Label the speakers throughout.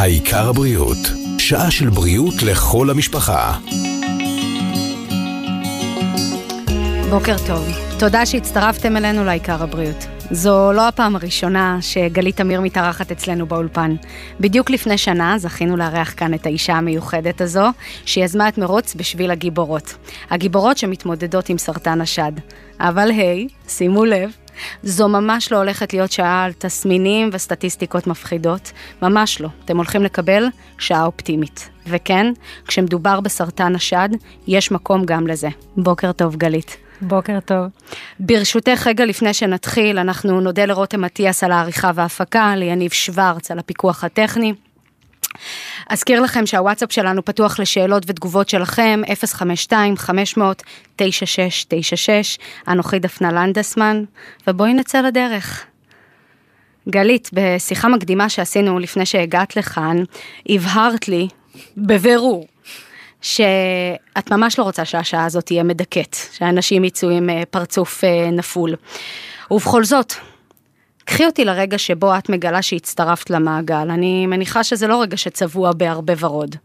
Speaker 1: העיקר הבריאות, שעה של בריאות לכל המשפחה.
Speaker 2: בוקר טוב, תודה שהצטרפתם אלינו לעיקר הבריאות. זו לא הפעם הראשונה שגלית אמיר מתארחת אצלנו באולפן. בדיוק לפני שנה זכינו לארח כאן את האישה המיוחדת הזו, שיזמה את מרוץ בשביל הגיבורות. הגיבורות שמתמודדות עם סרטן השד. אבל היי, hey, שימו לב, זו ממש לא הולכת להיות שעה על תסמינים וסטטיסטיקות מפחידות, ממש לא. אתם הולכים לקבל שעה אופטימית. וכן, כשמדובר בסרטן השד, יש מקום גם לזה. בוקר טוב, גלית.
Speaker 3: בוקר טוב.
Speaker 2: ברשותך, רגע לפני שנתחיל, אנחנו נודה לרותם אטיאס על העריכה וההפקה, ליניב שוורץ על הפיקוח הטכני. אזכיר לכם שהוואטסאפ שלנו פתוח לשאלות ותגובות שלכם, 052-500-9696, אנוכי דפנה לנדסמן, ובואי נצא לדרך. גלית, בשיחה מקדימה שעשינו לפני שהגעת לכאן, הבהרת לי, בבירור, שאת ממש לא רוצה שהשעה הזאת תהיה מדכאת, שאנשים יצאו עם אה, פרצוף אה, נפול. ובכל זאת, קחי אותי לרגע שבו את מגלה שהצטרפת למעגל. אני מניחה שזה לא רגע שצבוע בהרבה ורוד.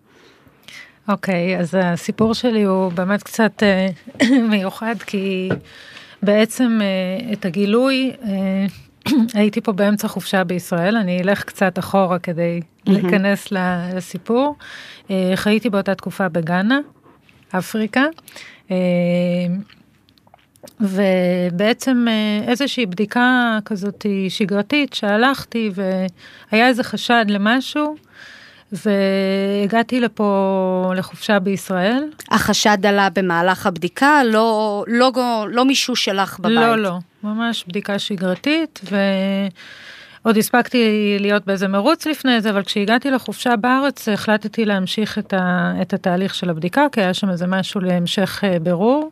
Speaker 3: אוקיי, okay, אז הסיפור שלי הוא באמת קצת אה, מיוחד, כי בעצם את הגילוי, הייתי פה באמצע חופשה בישראל, אני אלך קצת אחורה כדי mm-hmm. להיכנס לסיפור. אה, חייתי באותה תקופה בגאנה, אפריקה. ובעצם אה, איזושהי בדיקה כזאת שגרתית שהלכתי והיה איזה חשד למשהו והגעתי לפה לחופשה בישראל.
Speaker 2: החשד עלה במהלך הבדיקה, לא, לא, לא מישהו שלך בבית.
Speaker 3: לא, לא, ממש בדיקה שגרתית, ועוד הספקתי להיות באיזה מרוץ לפני זה, אבל כשהגעתי לחופשה בארץ החלטתי להמשיך את, ה, את התהליך של הבדיקה, כי היה שם איזה משהו להמשך אה, בירור,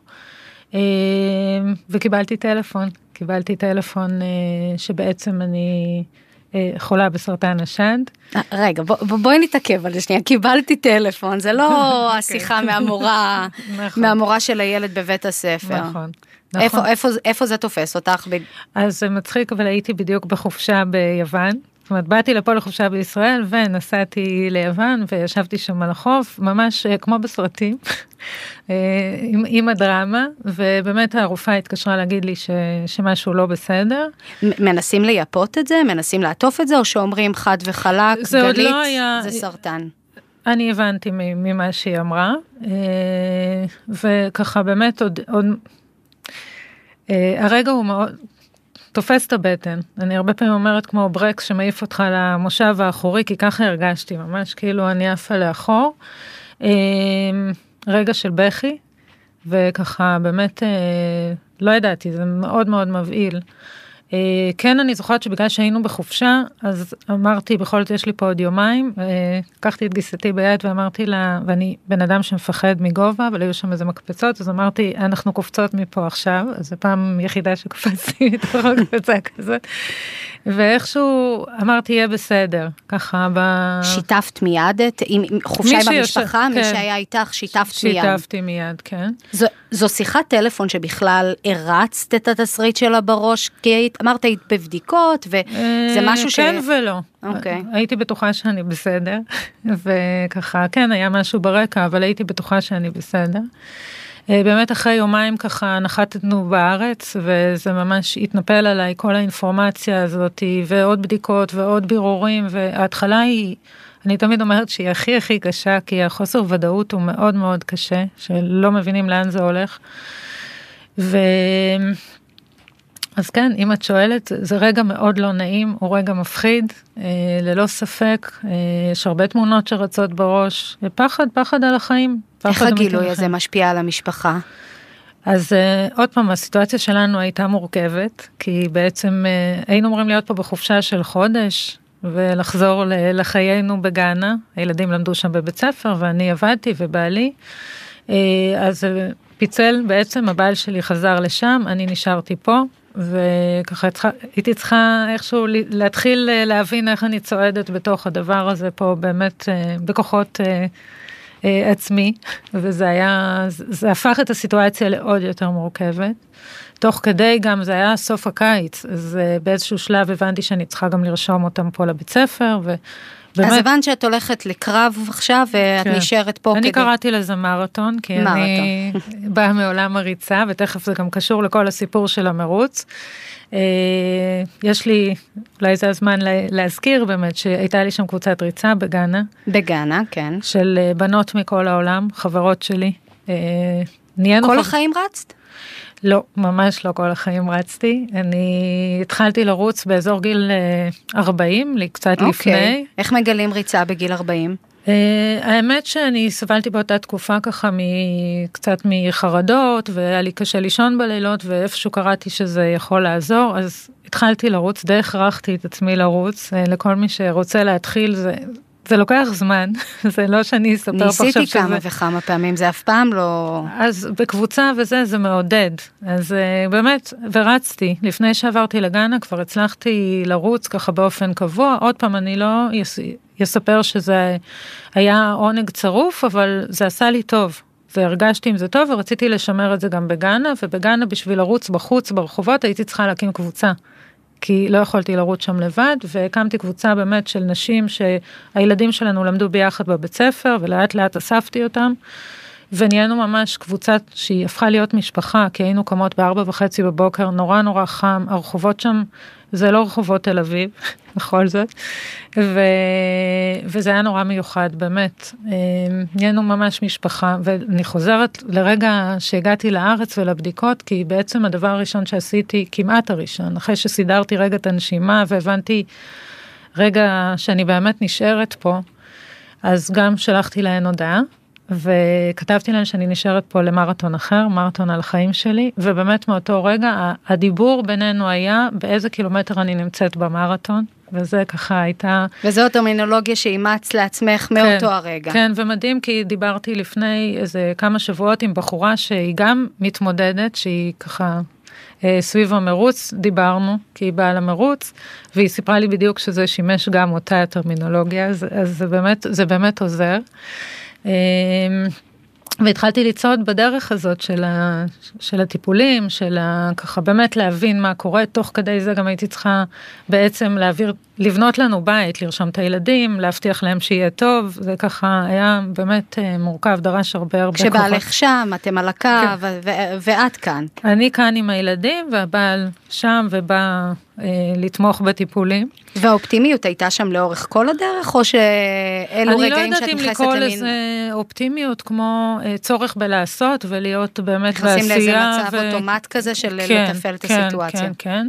Speaker 3: וקיבלתי טלפון, קיבלתי טלפון אה, שבעצם אני... אה, חולה בסרטן השד.
Speaker 2: אה, רגע, בוא, בואי נתעכב על זה שנייה, קיבלתי טלפון, זה לא אוקיי. השיחה מהמורה, נכון. מהמורה של הילד בבית הספר.
Speaker 3: נכון.
Speaker 2: נכון. איפה, איפה, איפה זה תופס אותך?
Speaker 3: אז זה מצחיק, אבל הייתי בדיוק בחופשה ביוון, זאת אומרת, באתי לפה לחופשה בישראל ונסעתי ליוון וישבתי שם על החוף, ממש אה, כמו בסרטים, אה, עם, עם הדרמה, ובאמת הרופאה התקשרה להגיד לי ש, שמשהו לא בסדר.
Speaker 2: מנסים לייפות את זה? מנסים לעטוף את זה? או שאומרים חד וחלק, זה גלית, לא היה... זה סרטן?
Speaker 3: אני הבנתי ממה שהיא אמרה, אה, וככה באמת עוד, עוד הרגע הוא מאוד, תופס את הבטן. אני הרבה פעמים אומרת כמו ברקס שמעיף אותך למושב האחורי, כי ככה הרגשתי, ממש כאילו אני עפה לאחור. אמ, רגע של בכי, וככה באמת, אה, לא ידעתי, זה מאוד מאוד מבהיל. אה, כן, אני זוכרת שבגלל שהיינו בחופשה, אז אמרתי, בכל זאת יש לי פה עוד יומיים, אה, לקחתי את גיסתי ביד ואמרתי לה, ואני בן אדם שמפחד מגובה, אבל היו שם איזה מקפצות, אז אמרתי, אנחנו קופצות מפה עכשיו, אז זו פעם יחידה שקפצתי מתוך הקפצה כזאת. ואיכשהו אמרתי יהיה בסדר, ככה ב...
Speaker 2: שיתפת מיד את, עם חופשה עם המשפחה, כן. מי שהיה איתך, שיתפת.
Speaker 3: מיד. שיתפתי מיד, כן.
Speaker 2: זו שיחת טלפון שבכלל הרצת את התסריט שלה בראש, כי היית, אמרת היית בבדיקות, וזה אה, משהו ש...
Speaker 3: כן ולא. אוקיי. הייתי בטוחה שאני בסדר, וככה, כן, היה משהו ברקע, אבל הייתי בטוחה שאני בסדר. אה, באמת אחרי יומיים ככה נחתנו בארץ וזה ממש התנפל עליי כל האינפורמציה הזאת ועוד בדיקות ועוד בירורים וההתחלה היא, אני תמיד אומרת שהיא הכי הכי קשה כי החוסר ודאות הוא מאוד מאוד קשה שלא מבינים לאן זה הולך. ו... אז כן, אם את שואלת, זה רגע מאוד לא נעים, הוא רגע מפחיד, אה, ללא ספק, אה, יש הרבה תמונות שרצות בראש, ופחד, פחד על החיים.
Speaker 2: איך הגילוי הזה משפיע על המשפחה?
Speaker 3: אז uh, עוד פעם, הסיטואציה שלנו הייתה מורכבת, כי בעצם uh, היינו אמורים להיות פה בחופשה של חודש, ולחזור לחיינו בגאנה, הילדים למדו שם בבית ספר, ואני עבדתי ובעלי. Uh, אז uh, פיצל בעצם, הבעל שלי חזר לשם, אני נשארתי פה, וככה הייתי צריכה איכשהו להתחיל להבין איך אני צועדת בתוך הדבר הזה פה באמת בכוחות אה, עצמי, וזה היה, זה הפך את הסיטואציה לעוד יותר מורכבת. תוך כדי גם זה היה סוף הקיץ, אז אה, באיזשהו שלב הבנתי שאני צריכה גם לרשום אותם פה לבית ספר, באמת.
Speaker 2: אז הבנת שאת הולכת לקרב עכשיו, ואת
Speaker 3: כן.
Speaker 2: נשארת פה
Speaker 3: אני
Speaker 2: כדי...
Speaker 3: קראתי לזה מרתון, כי
Speaker 2: מרתון.
Speaker 3: אני באה מעולם הריצה, ותכף זה גם קשור לכל הסיפור של המרוץ. אה, יש לי, אולי זה הזמן לה- להזכיר באמת, שהייתה לי שם קבוצת ריצה בגאנה,
Speaker 2: בגאנה, כן.
Speaker 3: של אה, בנות מכל העולם, חברות שלי. אה.
Speaker 2: כל החיים רצת?
Speaker 3: לא, ממש לא כל החיים רצתי. אני התחלתי לרוץ באזור גיל אה, 40, לי קצת לפני.
Speaker 2: אוקיי. איך מגלים ריצה בגיל 40?
Speaker 3: Uh, האמת שאני סבלתי באותה תקופה ככה קצת מחרדות והיה לי קשה לישון בלילות ואיפשהו קראתי שזה יכול לעזור אז התחלתי לרוץ די הכרחתי את עצמי לרוץ uh, לכל מי שרוצה להתחיל זה זה לוקח זמן זה לא שאני אספר פה עכשיו
Speaker 2: ניסיתי
Speaker 3: שזה
Speaker 2: כמה וכמה פעמים, זה אף פעם לא...
Speaker 3: אז בקבוצה וזה זה מעודד אז uh, באמת ורצתי לפני שעברתי לגאנה כבר הצלחתי לרוץ ככה באופן קבוע עוד פעם אני לא יס, יספר שזה היה עונג צרוף אבל זה עשה לי טוב. זה הרגשתי עם זה טוב ורציתי לשמר את זה גם בגאנה ובגאנה בשביל לרוץ בחוץ ברחובות הייתי צריכה להקים קבוצה. כי לא יכולתי לרוץ שם לבד והקמתי קבוצה באמת של נשים שהילדים שלנו למדו ביחד בבית ספר ולאט לאט אספתי אותם. ונהיינו ממש קבוצה שהיא הפכה להיות משפחה כי היינו קמות בארבע וחצי בבוקר נורא נורא חם הרחובות שם זה לא רחובות תל אביב בכל זאת ו... וזה היה נורא מיוחד באמת. נהיינו ממש משפחה ואני חוזרת לרגע שהגעתי לארץ ולבדיקות כי בעצם הדבר הראשון שעשיתי כמעט הראשון אחרי שסידרתי רגע את הנשימה והבנתי רגע שאני באמת נשארת פה אז גם שלחתי להן הודעה וכתבתי להם שאני נשארת פה למרתון אחר, מרתון על החיים שלי, ובאמת מאותו רגע הדיבור בינינו היה באיזה קילומטר אני נמצאת במרתון, וזה ככה הייתה...
Speaker 2: וזו טרמינולוגיה שאימצת לעצמך מאותו
Speaker 3: כן,
Speaker 2: הרגע.
Speaker 3: כן, ומדהים כי דיברתי לפני איזה כמה שבועות עם בחורה שהיא גם מתמודדת, שהיא ככה... סביב המרוץ דיברנו כי היא באה למרוץ והיא סיפרה לי בדיוק שזה שימש גם אותה הטרמינולוגיה אז, אז זה באמת זה באמת עוזר. והתחלתי לצעוד בדרך הזאת של, ה, של הטיפולים, של ה, ככה באמת להבין מה קורה, תוך כדי זה גם הייתי צריכה בעצם להעביר, לבנות לנו בית, לרשום את הילדים, להבטיח להם שיהיה טוב, זה ככה היה באמת מורכב, דרש הרבה הרבה
Speaker 2: כוחות. כשבעלך שם, אתם על הקו, כן. ואת כאן.
Speaker 3: אני כאן עם הילדים, והבעל שם ובא אה, לתמוך בטיפולים.
Speaker 2: והאופטימיות הייתה שם לאורך כל הדרך, או שאלו רגעים שאת נכנסת למין...
Speaker 3: אני לא יודעת אם לקרוא לזה אופטימיות כמו אה, צורך בלעשות ולהיות באמת בעשייה.
Speaker 2: נכנסים לאיזה מצב ו... אוטומט כזה של כן, לתפעל את
Speaker 3: כן,
Speaker 2: הסיטואציה.
Speaker 3: כן, כן.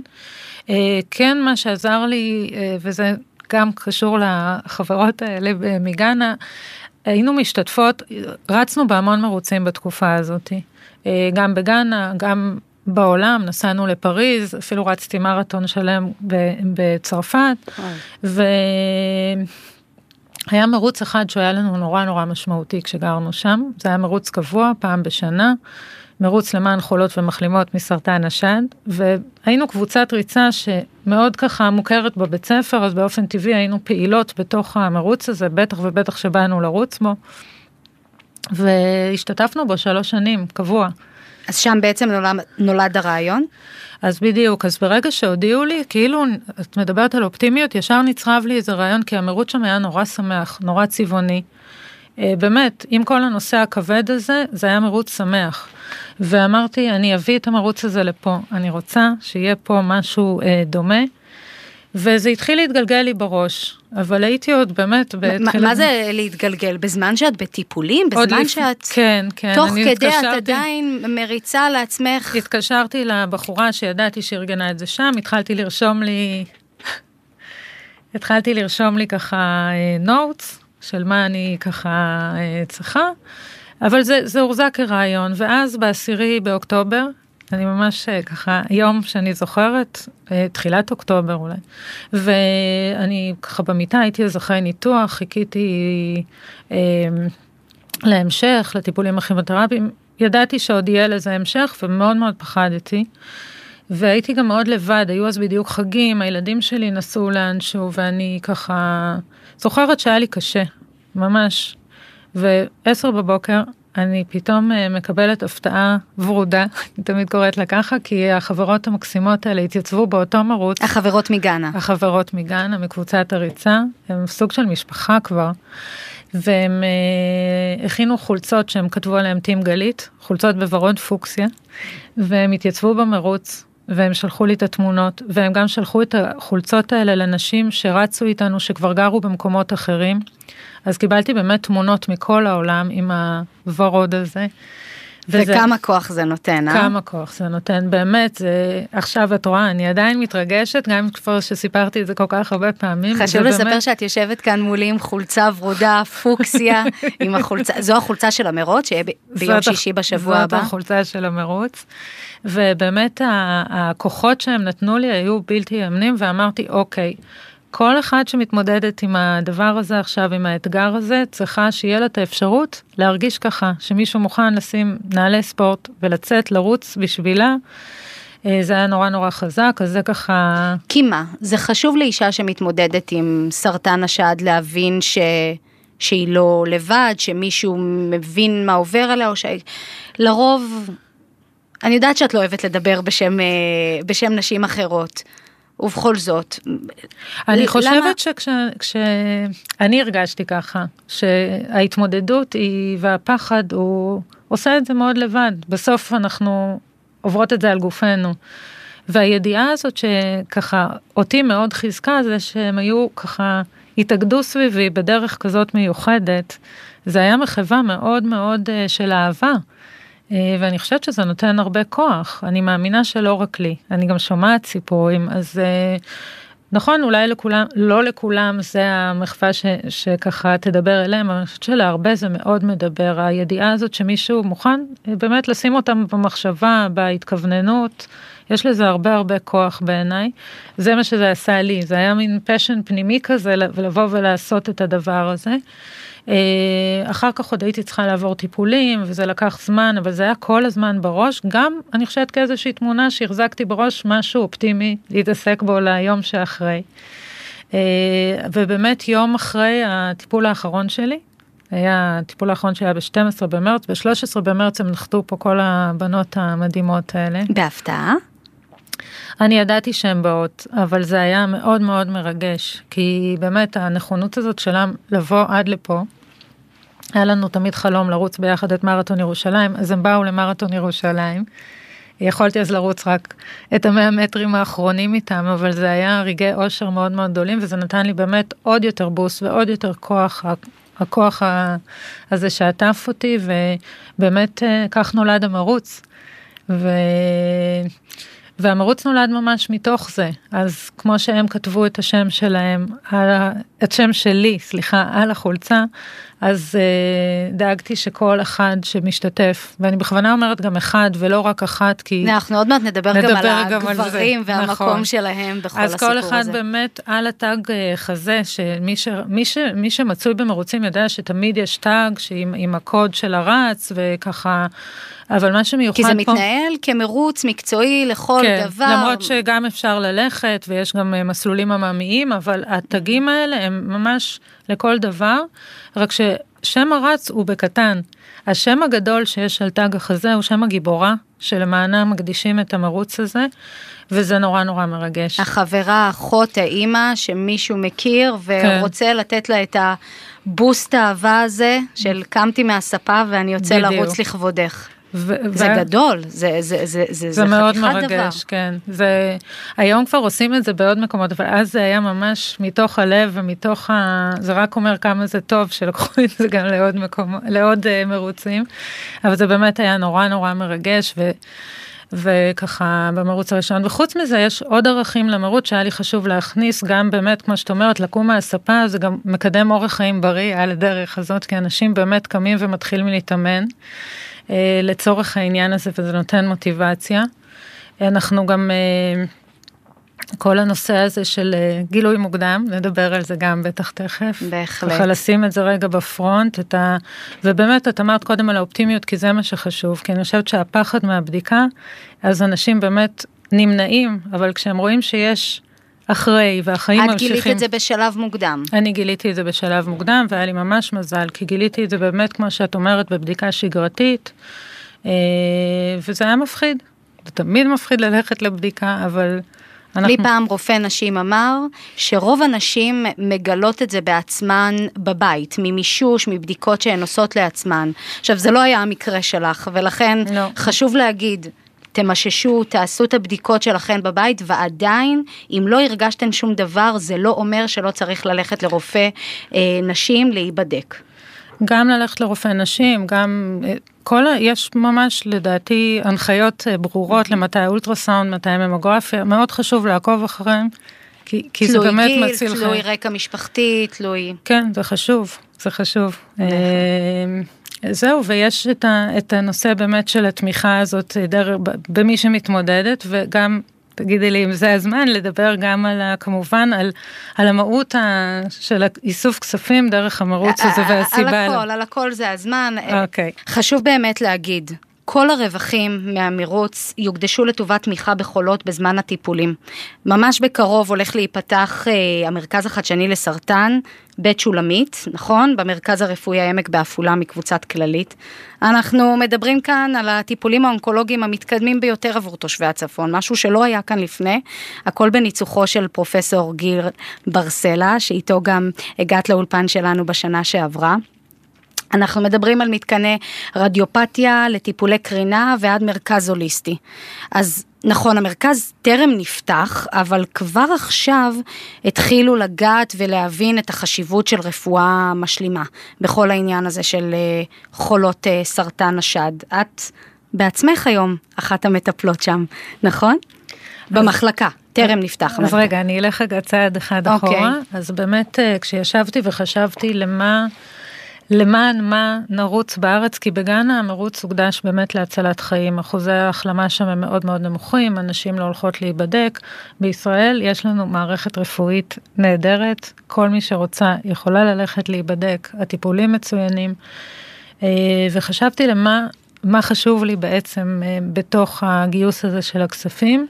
Speaker 3: אה, כן, מה שעזר לי, אה, וזה גם קשור לחברות האלה מגאנה, היינו משתתפות, רצנו בהמון מרוצים בתקופה הזאת. אה, גם בגאנה, גם בעולם, נסענו לפריז, אפילו רצתי מרתון שלם בצרפת, והיה מרוץ אחד שהיה לנו נורא נורא משמעותי כשגרנו שם, זה היה מרוץ קבוע, פעם בשנה, מרוץ למען חולות ומחלימות מסרטן השד, והיינו קבוצת ריצה שמאוד ככה מוכרת בבית ספר, אז באופן טבעי היינו פעילות בתוך המרוץ הזה, בטח ובטח שבאנו לרוץ בו, והשתתפנו בו שלוש שנים, קבוע.
Speaker 2: אז שם בעצם נולד, נולד הרעיון?
Speaker 3: אז בדיוק, אז ברגע שהודיעו לי, כאילו, את מדברת על אופטימיות, ישר נצרב לי איזה רעיון, כי המרוץ שם היה נורא שמח, נורא צבעוני. באמת, עם כל הנושא הכבד הזה, זה היה מרוץ שמח. ואמרתי, אני אביא את המרוץ הזה לפה, אני רוצה שיהיה פה משהו אה, דומה. וזה התחיל להתגלגל לי בראש, אבל הייתי עוד באמת
Speaker 2: בתחילת... מה זה להתגלגל? בזמן שאת בטיפולים? בזמן
Speaker 3: לפ...
Speaker 2: שאת...
Speaker 3: כן, כן.
Speaker 2: תוך כדי התקשרתי... את עדיין מריצה לעצמך?
Speaker 3: התקשרתי לבחורה שידעתי שארגנה את זה שם, התחלתי לרשום לי... התחלתי לרשום לי ככה נוטס של מה אני ככה צריכה, אבל זה, זה הורזה כרעיון, ואז בעשירי באוקטובר, אני ממש ככה, יום שאני זוכרת, תחילת אוקטובר אולי, ואני ככה במיטה הייתי אז אחרי ניתוח, חיכיתי אה, להמשך, לטיפולים הכימותרפיים, ידעתי שעוד יהיה לזה המשך ומאוד מאוד פחדתי. והייתי גם מאוד לבד, היו אז בדיוק חגים, הילדים שלי נסעו לאנשהו ואני ככה זוכרת שהיה לי קשה, ממש. ועשר בבוקר אני פתאום אה, מקבלת הפתעה ורודה, אני תמיד קוראת לה ככה, כי החברות המקסימות האלה התייצבו באותו מרוץ.
Speaker 2: החברות מגאנה.
Speaker 3: החברות מגאנה, מקבוצת הריצה, הם סוג של משפחה כבר. והם אה, הכינו חולצות שהם כתבו עליהם טים גלית, חולצות בוורוד פוקסיה, והם התייצבו במרוץ, והם שלחו לי את התמונות, והם גם שלחו את החולצות האלה לנשים שרצו איתנו, שכבר גרו במקומות אחרים. אז קיבלתי באמת תמונות מכל העולם עם הוורוד הזה.
Speaker 2: וזה, וכמה כוח זה נותן,
Speaker 3: אה? כמה כוח זה נותן, באמת, זה, עכשיו את רואה, אני עדיין מתרגשת, גם כבר שסיפרתי את זה כל כך הרבה פעמים.
Speaker 2: חשוב לספר באמת... שאת יושבת כאן מולי עם חולצה ורודה, פוקסיה, עם החולצה, זו החולצה של המרוץ, שיהיה ביום שישי בשבוע
Speaker 3: זאת
Speaker 2: הבא.
Speaker 3: זאת החולצה של המרוץ, ובאמת הכוחות שהם נתנו לי היו בלתי ימנים, ואמרתי, אוקיי, כל אחד שמתמודדת עם הדבר הזה עכשיו, עם האתגר הזה, צריכה שיהיה לה את האפשרות להרגיש ככה, שמישהו מוכן לשים נעלי ספורט ולצאת לרוץ בשבילה. אה, זה היה נורא נורא חזק, אז זה ככה...
Speaker 2: כי מה? זה חשוב לאישה שמתמודדת עם סרטן השד להבין ש... שהיא לא לבד, שמישהו מבין מה עובר עליה, או שלרוב, אני יודעת שאת לא אוהבת לדבר בשם, אה, בשם נשים אחרות. ובכל זאת.
Speaker 3: אני חושבת שכשאני הרגשתי ככה, שההתמודדות היא והפחד הוא עושה את זה מאוד לבד. בסוף אנחנו עוברות את זה על גופנו. והידיעה הזאת שככה אותי מאוד חיזקה זה שהם היו ככה התאגדו סביבי בדרך כזאת מיוחדת. זה היה מחווה מאוד מאוד אה, של אהבה. אה, ואני חושבת שזה נותן הרבה כוח, אני מאמינה שלא רק לי, אני גם שומעת סיפורים, אז אה, נכון, אולי לכולם, לא לכולם זה המחווה ש, שככה תדבר אליהם, אבל אני חושבת שלהרבה זה מאוד מדבר, הידיעה הזאת שמישהו מוכן אה, באמת לשים אותם במחשבה, בהתכווננות, יש לזה הרבה הרבה כוח בעיניי, זה מה שזה עשה לי, זה היה מין פשן פנימי כזה, לבוא ולעשות את הדבר הזה. אה, אחר כך עוד הייתי צריכה לעבור טיפולים וזה לקח זמן אבל זה היה כל הזמן בראש גם אני חושבת כאיזושהי תמונה שהחזקתי בראש משהו אופטימי להתעסק בו ליום שאחרי. אה, ובאמת יום אחרי הטיפול האחרון שלי היה הטיפול האחרון שהיה ב-12 במרץ ב-13 במרץ הם נחתו פה כל הבנות המדהימות האלה.
Speaker 2: בהפתעה?
Speaker 3: אני ידעתי שהן באות, אבל זה היה מאוד מאוד מרגש, כי באמת הנכונות הזאת שלהם לבוא עד לפה, היה לנו תמיד חלום לרוץ ביחד את מרתון ירושלים, אז הם באו למרתון ירושלים. יכולתי אז לרוץ רק את המאה מטרים האחרונים איתם, אבל זה היה רגעי אושר מאוד מאוד גדולים, וזה נתן לי באמת עוד יותר בוסט ועוד יותר כוח, הכוח הזה שעטף אותי, ובאמת אה, כך נולד המרוץ. ו... והמרוץ נולד ממש מתוך זה, אז כמו שהם כתבו את השם שלהם, על, את שם שלי, סליחה, על החולצה, אז uh, דאגתי שכל אחד שמשתתף, ואני בכוונה אומרת גם אחד ולא רק אחת, כי...
Speaker 2: אנחנו עוד מעט נדבר, נדבר גם על גם הגברים על והמקום נכון. שלהם בכל הסיפור
Speaker 3: הזה. אז כל אחד
Speaker 2: הזה.
Speaker 3: באמת על התג אה, חזה, שמי ש, מי ש, מי שמצוי במרוצים יודע שתמיד יש תג שעם, עם הקוד של הרץ, וככה... אבל מה שמיוחד
Speaker 2: פה... כי זה פה... מתנהל כמרוץ מקצועי לכל
Speaker 3: כן,
Speaker 2: דבר.
Speaker 3: למרות שגם אפשר ללכת ויש גם אה, מסלולים עממיים, אבל התגים האלה הם ממש לכל דבר, רק ששם הרץ הוא בקטן. השם הגדול שיש על תג החזה הוא שם הגיבורה, שלמענה מקדישים את המרוץ הזה, וזה נורא נורא מרגש.
Speaker 2: החברה, האחות, האימא, שמישהו מכיר ורוצה כן. לתת לה את הבוסט האהבה הזה, של קמתי מהספה ואני יוצא בדיוק. לרוץ לכבודך. ו- זה ו- גדול, זה, זה, זה, זה,
Speaker 3: זה מאוד מרגש, דבר. כן. זה, היום כבר עושים את זה בעוד מקומות, אבל אז זה היה ממש מתוך הלב ומתוך ה... זה רק אומר כמה זה טוב שלקחו את זה גם לעוד מקומות, לעוד uh, מרוצים, אבל זה באמת היה נורא נורא מרגש, ו... וככה במרוץ הראשון וחוץ מזה יש עוד ערכים למרוץ שהיה לי חשוב להכניס גם באמת כמו שאת אומרת לקום מהספה זה גם מקדם אורח חיים בריא על הדרך הזאת כי אנשים באמת קמים ומתחילים להתאמן. אה, לצורך העניין הזה וזה נותן מוטיבציה. אנחנו גם, אה, כל הנושא הזה של אה, גילוי מוקדם, נדבר על זה גם בטח תכף.
Speaker 2: בהחלט.
Speaker 3: ככה לשים את זה רגע בפרונט, את ה... ובאמת את אמרת קודם על האופטימיות כי זה מה שחשוב, כי אני חושבת שהפחד מהבדיקה, אז אנשים באמת נמנעים, אבל כשהם רואים שיש אחרי, והחיים
Speaker 2: את
Speaker 3: ממשיכים.
Speaker 2: גילית את זה בשלב מוקדם.
Speaker 3: אני גיליתי את זה בשלב מוקדם, והיה לי ממש מזל, כי גיליתי את זה באמת, כמו שאת אומרת, בבדיקה שגרתית, אה, וזה היה מפחיד. זה תמיד מפחיד ללכת לבדיקה, אבל אנחנו...
Speaker 2: לי פעם רופא נשים אמר שרוב הנשים מגלות את זה בעצמן בבית, ממישוש, מבדיקות שהן עושות לעצמן. עכשיו, זה לא היה המקרה שלך, ולכן
Speaker 3: לא.
Speaker 2: חשוב להגיד, תמששו, תעשו את הבדיקות שלכן בבית, ועדיין, אם לא הרגשתן שום דבר, זה לא אומר שלא צריך ללכת לרופא אה, נשים להיבדק.
Speaker 3: גם ללכת לרופא נשים, גם אה, כל, ה- יש ממש לדעתי הנחיות אה, ברורות למתי האולטרסאונד, מתי הממוגרפיה, מאוד חשוב לעקוב אחריהם, כי, כי זה
Speaker 2: תלוי
Speaker 3: באמת
Speaker 2: גיל,
Speaker 3: מציל
Speaker 2: תלוי
Speaker 3: חיים.
Speaker 2: רקע משפחתי, תלוי...
Speaker 3: כן, זה חשוב, זה חשוב. זהו, ויש את, ה, את הנושא באמת של התמיכה הזאת דר, במי שמתמודדת, וגם, תגידי לי אם זה הזמן, לדבר גם על, ה, כמובן, על, על המהות ה, של איסוף כספים דרך המרוץ הזה והסיבה.
Speaker 2: על. הכל, על הכל זה הזמן.
Speaker 3: אוקיי.
Speaker 2: חשוב באמת להגיד, כל הרווחים מהמרוץ יוקדשו לטובת תמיכה בחולות בזמן הטיפולים. ממש בקרוב הולך להיפתח אה, המרכז החדשני לסרטן, בית שולמית, נכון? במרכז הרפואי העמק בעפולה מקבוצת כללית. אנחנו מדברים כאן על הטיפולים האונקולוגיים המתקדמים ביותר עבור תושבי הצפון, משהו שלא היה כאן לפני, הכל בניצוחו של פרופסור גיל ברסלה, שאיתו גם הגעת לאולפן שלנו בשנה שעברה. אנחנו מדברים על מתקני רדיופתיה לטיפולי קרינה ועד מרכז הוליסטי. אז נכון, המרכז טרם נפתח, אבל כבר עכשיו התחילו לגעת ולהבין את החשיבות של רפואה משלימה בכל העניין הזה של אה, חולות אה, סרטן השד. את בעצמך היום אחת המטפלות שם, נכון? במחלקה, טרם נפתח.
Speaker 3: אז. רגע, אני אלך רגע צעד אחד
Speaker 2: אוקיי.
Speaker 3: אחורה. אז באמת, אה, כשישבתי וחשבתי למה... למען מה נרוץ בארץ, כי בגאנה המרוץ הוקדש באמת להצלת חיים, אחוזי ההחלמה שם הם מאוד מאוד נמוכים, אנשים לא הולכות להיבדק. בישראל יש לנו מערכת רפואית נהדרת, כל מי שרוצה יכולה ללכת להיבדק, הטיפולים מצוינים, אה, וחשבתי למה מה חשוב לי בעצם אה, בתוך הגיוס הזה של הכספים.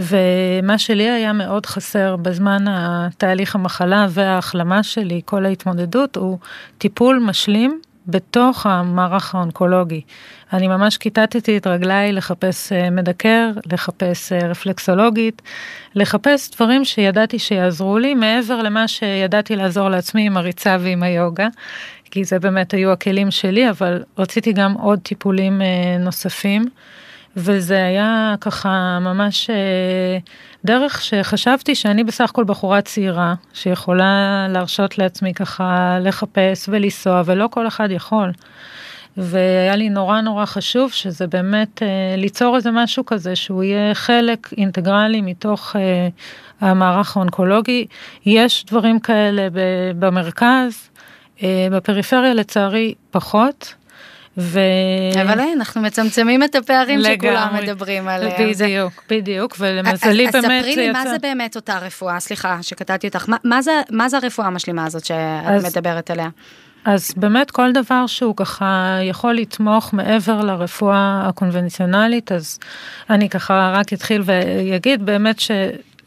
Speaker 3: ומה שלי היה מאוד חסר בזמן התהליך המחלה וההחלמה שלי, כל ההתמודדות, הוא טיפול משלים בתוך המערך האונקולוגי. אני ממש כיתתתי את רגליי לחפש אה, מדקר, לחפש אה, רפלקסולוגית, לחפש דברים שידעתי שיעזרו לי, מעבר למה שידעתי לעזור לעצמי עם הריצה ועם היוגה, כי זה באמת היו הכלים שלי, אבל רציתי גם עוד טיפולים אה, נוספים. וזה היה ככה ממש אה, דרך שחשבתי שאני בסך הכל בחורה צעירה, שיכולה להרשות לעצמי ככה לחפש ולנסוע, ולא כל אחד יכול. והיה לי נורא נורא חשוב שזה באמת אה, ליצור איזה משהו כזה שהוא יהיה חלק אינטגרלי מתוך אה, המערך האונקולוגי. יש דברים כאלה במרכז, אה, בפריפריה לצערי פחות. ו...
Speaker 2: אבל אין, אנחנו מצמצמים את הפערים שכולם
Speaker 3: לגמרי.
Speaker 2: מדברים עליהם. זה-
Speaker 3: בדיוק, בדיוק, ולמזלי באמת
Speaker 2: אז ספרי לי, מה
Speaker 3: יצא-
Speaker 2: זה באמת אותה רפואה? סליחה שקטעתי אותך. מה, מה, זה, מה זה הרפואה המשלימה הזאת שאת
Speaker 3: אז-
Speaker 2: מדברת עליה?
Speaker 3: אז באמת כל דבר שהוא ככה יכול לתמוך מעבר לרפואה הקונבנציונלית, אז אני ככה רק אתחיל ויגיד באמת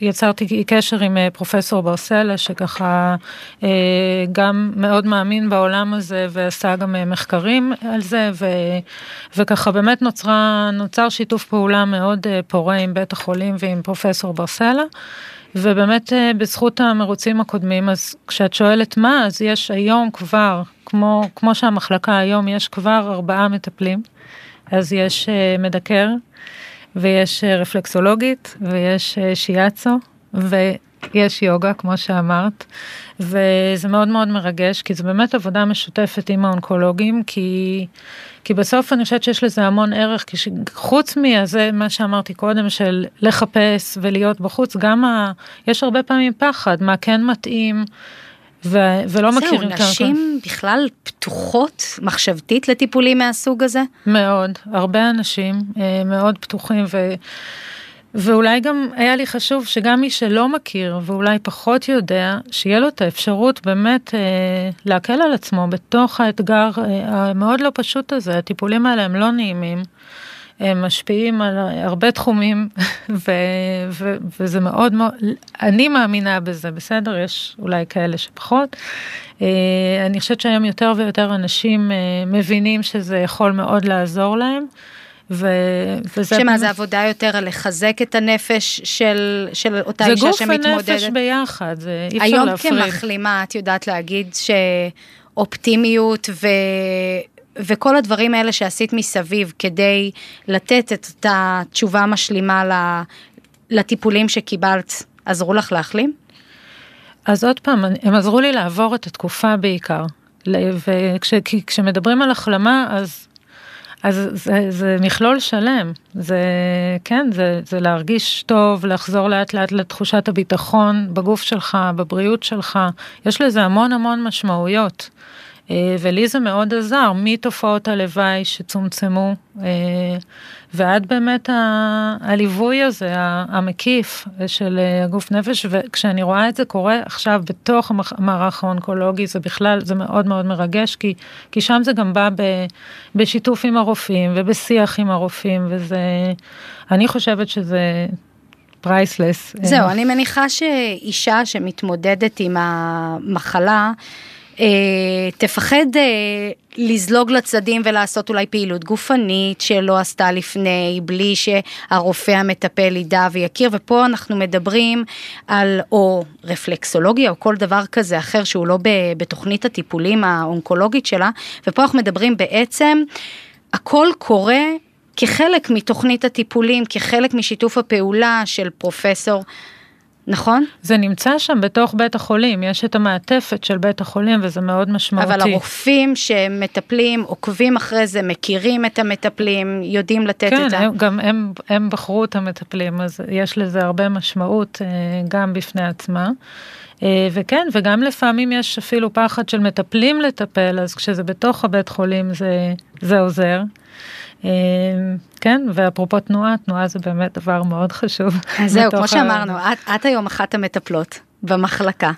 Speaker 3: שיצרתי קשר עם אה, פרופסור ברסלה, שככה אה, גם מאוד מאמין בעולם הזה ועשה גם אה, מחקרים על זה, ו, וככה באמת נוצרה, נוצר שיתוף פעולה מאוד פורה עם בית החולים ועם פרופסור ברסלה. ובאמת בזכות המרוצים הקודמים, אז כשאת שואלת מה, אז יש היום כבר, כמו, כמו שהמחלקה היום, יש כבר ארבעה מטפלים, אז יש מדקר, ויש אה, רפלקסולוגית, ויש אה, שיאצו, ויש יוגה, כמו שאמרת, וזה מאוד מאוד מרגש, כי זה באמת עבודה משותפת עם האונקולוגים, כי... כי בסוף אני חושבת שיש לזה המון ערך, כי ש- חוץ מזה, מה שאמרתי קודם, של לחפש ולהיות בחוץ, גם ה... יש הרבה פעמים פחד, מה כן מתאים, ו... ולא מכירים
Speaker 2: זהו,
Speaker 3: כמה-
Speaker 2: נשים בכלל פתוחות מחשבתית לטיפולים מהסוג הזה?
Speaker 3: מאוד, הרבה אנשים אה, מאוד פתוחים ו... ואולי גם היה לי חשוב שגם מי שלא מכיר ואולי פחות יודע, שיהיה לו את האפשרות באמת אה, להקל על עצמו בתוך האתגר אה, המאוד לא פשוט הזה, הטיפולים האלה הם לא נעימים. הם משפיעים על הרבה תחומים, ו, ו, וזה מאוד מאוד, אני מאמינה בזה, בסדר? יש אולי כאלה שפחות. אה, אני חושבת שהיום יותר ויותר אנשים אה, מבינים שזה יכול מאוד לעזור להם. ו...
Speaker 2: וזה... שמה, זה עבודה יותר על לחזק את הנפש של, של אותה אישה שמתמודדת?
Speaker 3: זה גוף ונפש ביחד, זה אי אפשר להפריד.
Speaker 2: היום כמחלימה, את יודעת להגיד שאופטימיות ו... וכל הדברים האלה שעשית מסביב כדי לתת את אותה תשובה משלימה לטיפולים שקיבלת, עזרו לך להחלים?
Speaker 3: אז עוד פעם, הם עזרו לי לעבור את התקופה בעיקר. וכשמדברים על החלמה, אז, אז זה, זה מכלול שלם. זה, כן, זה, זה להרגיש טוב, לחזור לאט לאט לתחושת הביטחון בגוף שלך, בבריאות שלך. יש לזה המון המון משמעויות. אה, ולי זה מאוד עזר, מתופעות הלוואי שצומצמו, אה, ועד באמת ה- הליווי הזה, המקיף של אה, הגוף נפש, וכשאני רואה את זה קורה עכשיו בתוך המערך האונקולוגי, זה בכלל, זה מאוד מאוד מרגש, כי, כי שם זה גם בא ב, בשיתוף עם הרופאים ובשיח עם הרופאים, וזה, אני חושבת שזה... פרייסלס.
Speaker 2: זהו, אני מניחה שאישה שמתמודדת עם המחלה, תפחד אה, לזלוג לצדדים ולעשות אולי פעילות גופנית שלא עשתה לפני, בלי שהרופא המטפל ידע ויכיר, ופה אנחנו מדברים על או רפלקסולוגיה או כל דבר כזה אחר שהוא לא בתוכנית הטיפולים האונקולוגית שלה, ופה אנחנו מדברים בעצם, הכל קורה כחלק מתוכנית הטיפולים, כחלק משיתוף הפעולה של פרופסור נכון?
Speaker 3: זה נמצא שם בתוך בית החולים, יש את המעטפת של בית החולים וזה מאוד משמעותי.
Speaker 2: אבל הרופאים שמטפלים, עוקבים אחרי זה, מכירים את המטפלים, יודעים לתת
Speaker 3: כן,
Speaker 2: את ה...
Speaker 3: כן, גם הם, הם בחרו את המטפלים, אז יש לזה הרבה משמעות אה, גם בפני עצמה. אה, וכן, וגם לפעמים יש אפילו פחד של מטפלים לטפל, אז כשזה בתוך הבית חולים זה, זה עוזר. אמ, כן, ואפרופו תנועה, תנועה זה באמת דבר מאוד חשוב.
Speaker 2: אז זהו, כמו שאמרנו, את, את היום אחת המטפלות במחלקה.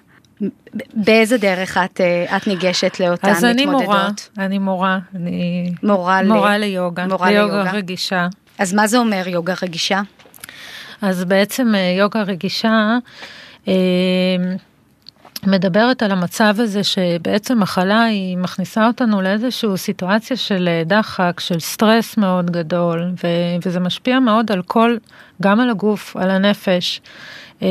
Speaker 2: באיזה דרך את, אה, את ניגשת לאותן מתמודדות? אז
Speaker 3: אני מורה, אני מורה, אני
Speaker 2: מורה,
Speaker 3: מורה ל... ליוגה, מורה ליוגה רגישה.
Speaker 2: אז מה זה אומר יוגה רגישה?
Speaker 3: אז בעצם אה, יוגה רגישה, אמ, מדברת על המצב הזה שבעצם מחלה היא מכניסה אותנו לאיזושהי סיטואציה של אה, דחק, של סטרס מאוד גדול, ו- וזה משפיע מאוד על כל, גם על הגוף, על הנפש. אה,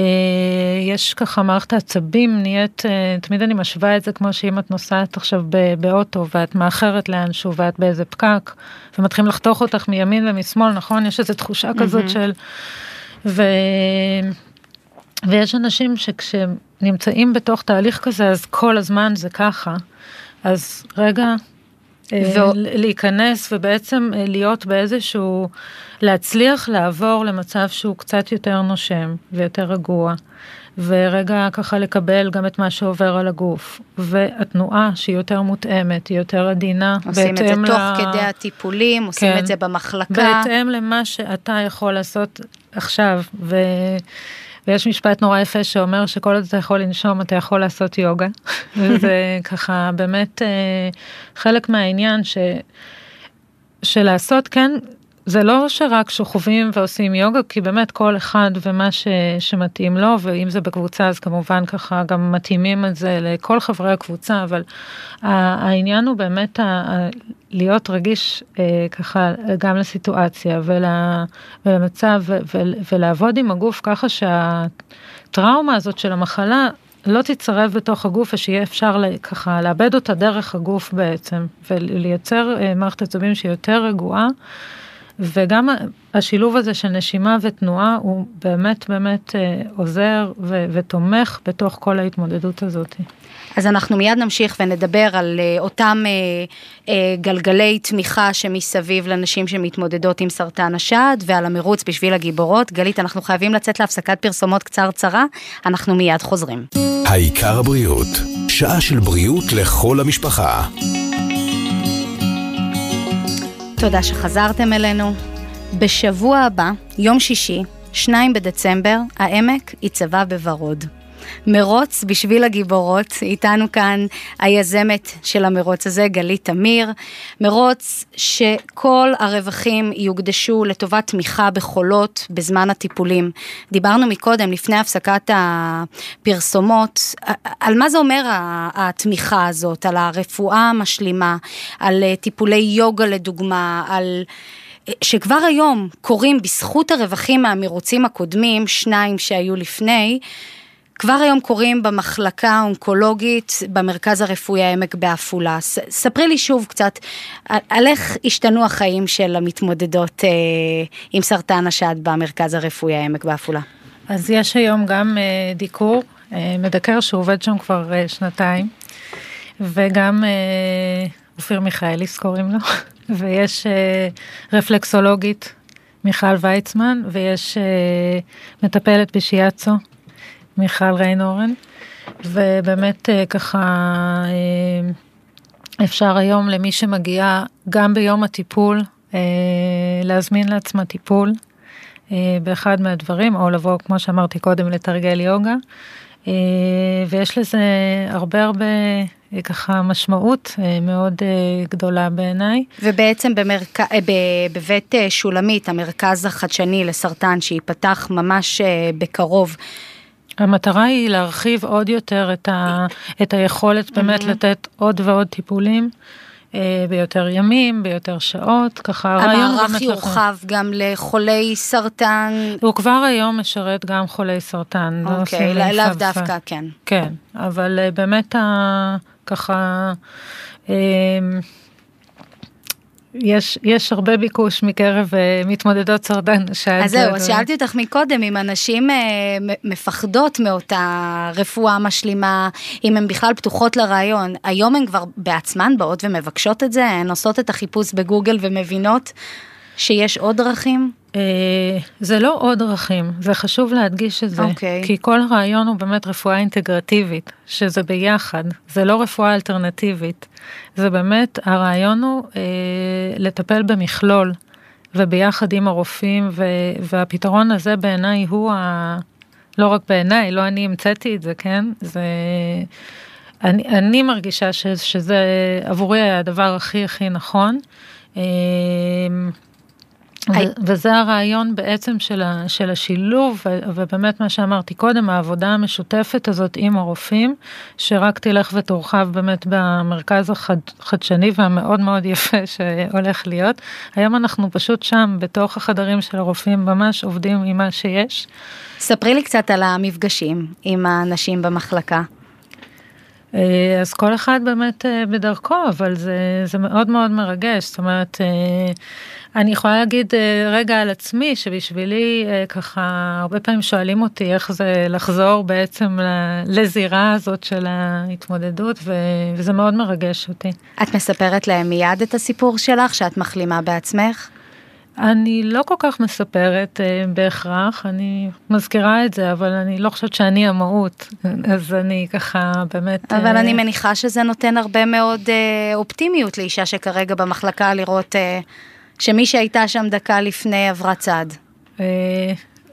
Speaker 3: יש ככה מערכת העצבים נהיית, אה, תמיד אני משווה את זה כמו שאם את נוסעת עכשיו באוטו ואת מאחרת לאנשהו ואת באיזה פקק ומתחילים לחתוך אותך מימין ומשמאל, נכון? יש איזו תחושה כזאת של... ו... ויש אנשים שכשהם נמצאים בתוך תהליך כזה, אז כל הזמן זה ככה. אז רגע, אה, ו... להיכנס ובעצם אה, להיות באיזשהו, להצליח לעבור למצב שהוא קצת יותר נושם ויותר רגוע. ורגע ככה לקבל גם את מה שעובר על הגוף. והתנועה שהיא יותר מותאמת, היא יותר עדינה.
Speaker 2: עושים את זה ל... תוך כדי הטיפולים, עושים כן, את זה במחלקה.
Speaker 3: בהתאם למה שאתה יכול לעשות עכשיו. ו... ויש משפט נורא יפה שאומר שכל עוד אתה יכול לנשום אתה יכול לעשות יוגה. וזה ככה באמת אה, חלק מהעניין ש... שלעשות כן זה לא שרק שוכבים ועושים יוגה, כי באמת כל אחד ומה ש, שמתאים לו, ואם זה בקבוצה אז כמובן ככה גם מתאימים את זה לכל חברי הקבוצה, אבל העניין הוא באמת ה, ה, להיות רגיש אה, ככה גם לסיטואציה ול, ולמצב ו, ו, ולעבוד עם הגוף ככה שהטראומה הזאת של המחלה לא תצטרף בתוך הגוף ושיהיה אפשר ככה לאבד אותה דרך הגוף בעצם ולייצר אה, מערכת עצבים שהיא יותר רגועה. וגם השילוב הזה של נשימה ותנועה הוא באמת באמת אה, עוזר ו- ותומך בתוך כל ההתמודדות הזאת.
Speaker 2: אז אנחנו מיד נמשיך ונדבר על uh, אותם uh, uh, גלגלי תמיכה שמסביב לנשים שמתמודדות עם סרטן השד ועל המרוץ בשביל הגיבורות. גלית, אנחנו חייבים לצאת להפסקת פרסומות קצרצרה, אנחנו מיד חוזרים.
Speaker 1: העיקר הבריאות, שעה של בריאות לכל המשפחה.
Speaker 2: תודה שחזרתם אלינו. בשבוע הבא, יום שישי, 2 בדצמבר, העמק עיצבה בוורוד. מרוץ בשביל הגיבורות, איתנו כאן היזמת של המרוץ הזה, גלית תמיר. מרוץ שכל הרווחים יוקדשו לטובת תמיכה בחולות בזמן הטיפולים. דיברנו מקודם, לפני הפסקת הפרסומות, על מה זה אומר התמיכה הזאת, על הרפואה המשלימה, על טיפולי יוגה לדוגמה, על... שכבר היום קורים בזכות הרווחים מהמרוצים הקודמים, שניים שהיו לפני, כבר היום קורים במחלקה האונקולוגית במרכז הרפואי העמק בעפולה. ספרי לי שוב קצת על איך השתנו החיים של המתמודדות אה, עם סרטן השד במרכז הרפואי העמק בעפולה.
Speaker 3: אז יש היום גם אה, דיקור, אה, מדקר שעובד שם כבר אה, שנתיים, וגם אה, אופיר מיכאליס קוראים לו, ויש אה, רפלקסולוגית מיכל ויצמן, ויש אה, מטפלת בשיאצו, מיכל ריינורן, ובאמת אה, ככה אה, אפשר היום למי שמגיע גם ביום הטיפול אה, להזמין לעצמה טיפול באחד מהדברים, או לבוא, כמו שאמרתי קודם, לתרגל יוגה. ויש לזה הרבה הרבה ככה משמעות מאוד גדולה בעיניי.
Speaker 2: ובעצם במרק... בבית שולמית, המרכז החדשני לסרטן שייפתח ממש בקרוב.
Speaker 3: המטרה היא להרחיב עוד יותר את, ה... את היכולת באמת mm-hmm. לתת עוד ועוד טיפולים. אה, ביותר ימים, ביותר שעות, ככה
Speaker 2: הרעיון המערך יורחב גם לחולי סרטן.
Speaker 3: הוא כבר היום משרת גם חולי סרטן.
Speaker 2: לא אוקיי, לא לאו דווקא, כן.
Speaker 3: כן, אבל אה, באמת. ככה... יש, יש הרבה ביקוש מקרב uh, מתמודדות סרטן
Speaker 2: שאת... אז זהו, אז שאלתי אותך מקודם אם אנשים uh, מפחדות מאותה רפואה משלימה, אם הן בכלל פתוחות לרעיון. היום הן כבר בעצמן באות ומבקשות את זה, הן עושות את החיפוש בגוגל ומבינות שיש עוד דרכים?
Speaker 3: אה, זה לא עוד דרכים, זה חשוב להדגיש את זה, okay. אוקיי. כי כל הרעיון הוא באמת רפואה אינטגרטיבית, שזה ביחד, זה לא רפואה אלטרנטיבית, זה באמת, הרעיון הוא אה, לטפל במכלול, וביחד עם הרופאים, ו, והפתרון הזה בעיניי הוא ה... לא רק בעיניי, לא אני המצאתי את זה, כן? זה... אני, אני מרגישה ש, שזה עבורי הדבר הכי הכי נכון. אה, וזה הרעיון בעצם של, ה, של השילוב, ובאמת מה שאמרתי קודם, העבודה המשותפת הזאת עם הרופאים, שרק תלך ותורחב באמת במרכז החדשני והמאוד מאוד יפה שהולך להיות. היום אנחנו פשוט שם, בתוך החדרים של הרופאים, ממש עובדים עם מה שיש.
Speaker 2: ספרי לי קצת על המפגשים עם האנשים במחלקה.
Speaker 3: אה, אז כל אחד באמת אה, בדרכו, אבל זה, זה מאוד מאוד מרגש, זאת אומרת, אה, אני יכולה להגיד רגע על עצמי, שבשבילי ככה, הרבה פעמים שואלים אותי איך זה לחזור בעצם לזירה הזאת של ההתמודדות, וזה מאוד מרגש אותי.
Speaker 2: את מספרת להם מיד את הסיפור שלך, שאת מחלימה בעצמך?
Speaker 3: אני לא כל כך מספרת אה, בהכרח, אני מזכירה את זה, אבל אני לא חושבת שאני המהות, אז אני ככה באמת...
Speaker 2: אבל אה... אני מניחה שזה נותן הרבה מאוד אה, אופטימיות לאישה שכרגע במחלקה לראות אה, שמי שהייתה שם דקה לפני עברה צד.
Speaker 3: אה,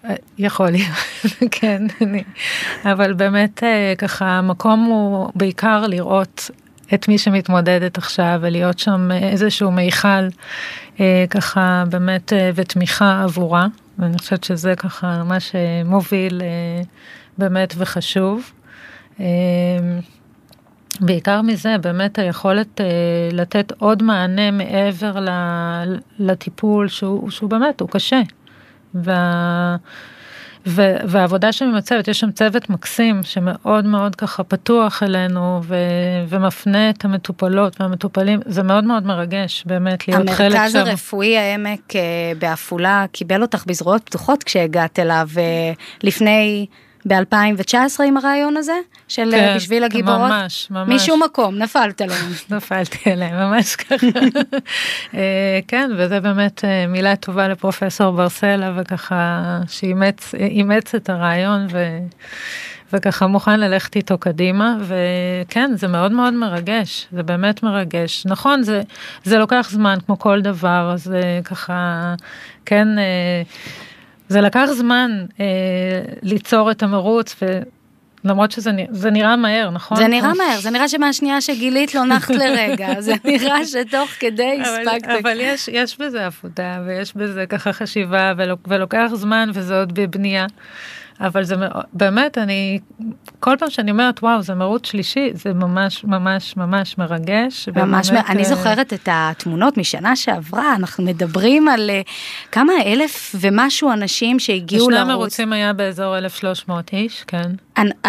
Speaker 3: אה יכול להיות, כן, אני, אבל באמת אה, ככה המקום הוא בעיקר לראות את מי שמתמודדת עכשיו ולהיות שם איזשהו מיכל אה, ככה באמת אה, ותמיכה עבורה, ואני חושבת שזה ככה מה שמוביל אה, באמת וחשוב. בעיקר מזה, באמת היכולת לתת עוד מענה מעבר לטיפול שהוא, שהוא באמת, הוא קשה. וה... ו- והעבודה שם עם הצוות, יש שם צוות מקסים שמאוד מאוד ככה פתוח אלינו ו- ומפנה את המטופלות והמטופלים, זה מאוד מאוד מרגש באמת להיות חלק שם.
Speaker 2: המרכז הרפואי העמק אה, בעפולה קיבל אותך בזרועות פתוחות כשהגעת אליו אה, לפני ב-2019 עם הרעיון הזה? של אה, כן, בשביל הגיבורות?
Speaker 3: ממש, ממש.
Speaker 2: משום מקום, נפלת עליהם.
Speaker 3: נפלתי עליהם, ממש ככה. אה, כן, וזה באמת אה, מילה טובה לפרופסור ברסלה, וככה שאימץ את הרעיון, ו... וככה מוכן ללכת איתו קדימה, וכן, זה מאוד מאוד מרגש, זה באמת מרגש. נכון, זה, זה לוקח זמן כמו כל דבר, אז ככה, כן, זה לקח זמן אה, ליצור את המרוץ, למרות שזה זה נראה מהר, נכון?
Speaker 2: זה נראה מהר, זה נראה שמהשנייה שגילית לא נחת לרגע, זה נראה שתוך כדי
Speaker 3: אבל,
Speaker 2: הספקת.
Speaker 3: אבל יש, יש בזה עבודה ויש בזה ככה חשיבה ולוק, ולוקח זמן וזה עוד בבנייה. אבל זה באמת אני כל פעם שאני אומרת וואו זה מרוץ שלישי זה ממש ממש ממש מרגש.
Speaker 2: ממש,
Speaker 3: ובאמת,
Speaker 2: אני
Speaker 3: אה,
Speaker 2: זוכרת את התמונות משנה שעברה, אנחנו מדברים על אה, כמה אלף ומשהו אנשים שהגיעו
Speaker 3: בשני
Speaker 2: לרוץ.
Speaker 3: המרוצים היה באזור 1,300 איש כן
Speaker 2: הנ-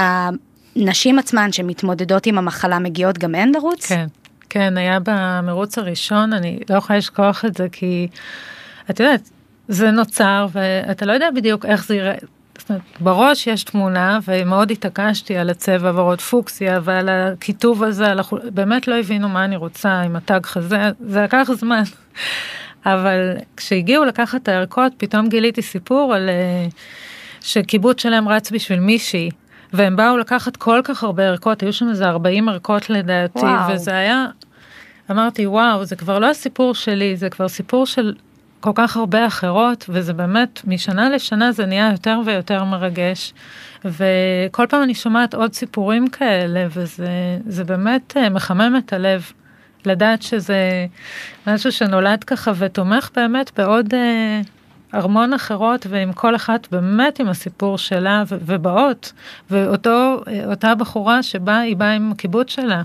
Speaker 2: הנשים עצמן שמתמודדות עם המחלה מגיעות גם הן לרוץ?
Speaker 3: כן כן היה במרוץ הראשון אני לא יכולה לשכוח את זה כי את יודעת זה נוצר ואתה לא יודע בדיוק איך זה יראה. בראש יש תמונה ומאוד התעקשתי על הצבע ורוד פוקסיה ועל הכיתוב הזה, על החול... באמת לא הבינו מה אני רוצה עם התג חזה, זה לקח זמן. אבל כשהגיעו לקחת את הערכות פתאום גיליתי סיפור על אה, שקיבוץ שלהם רץ בשביל מישהי. והם באו לקחת כל כך הרבה ערכות, היו שם איזה 40 ערכות לדעתי,
Speaker 2: וואו.
Speaker 3: וזה היה, אמרתי וואו, זה כבר לא הסיפור שלי, זה כבר סיפור של כל כך הרבה אחרות, וזה באמת, משנה לשנה זה נהיה יותר ויותר מרגש. וכל פעם אני שומעת עוד סיפורים כאלה, וזה זה באמת אה, מחמם את הלב. לדעת שזה משהו שנולד ככה ותומך באמת בעוד אה, ארמון אחרות ועם כל אחת באמת עם הסיפור שלה ובאות ואותו אה, בחורה שבאה היא באה עם הקיבוץ שלה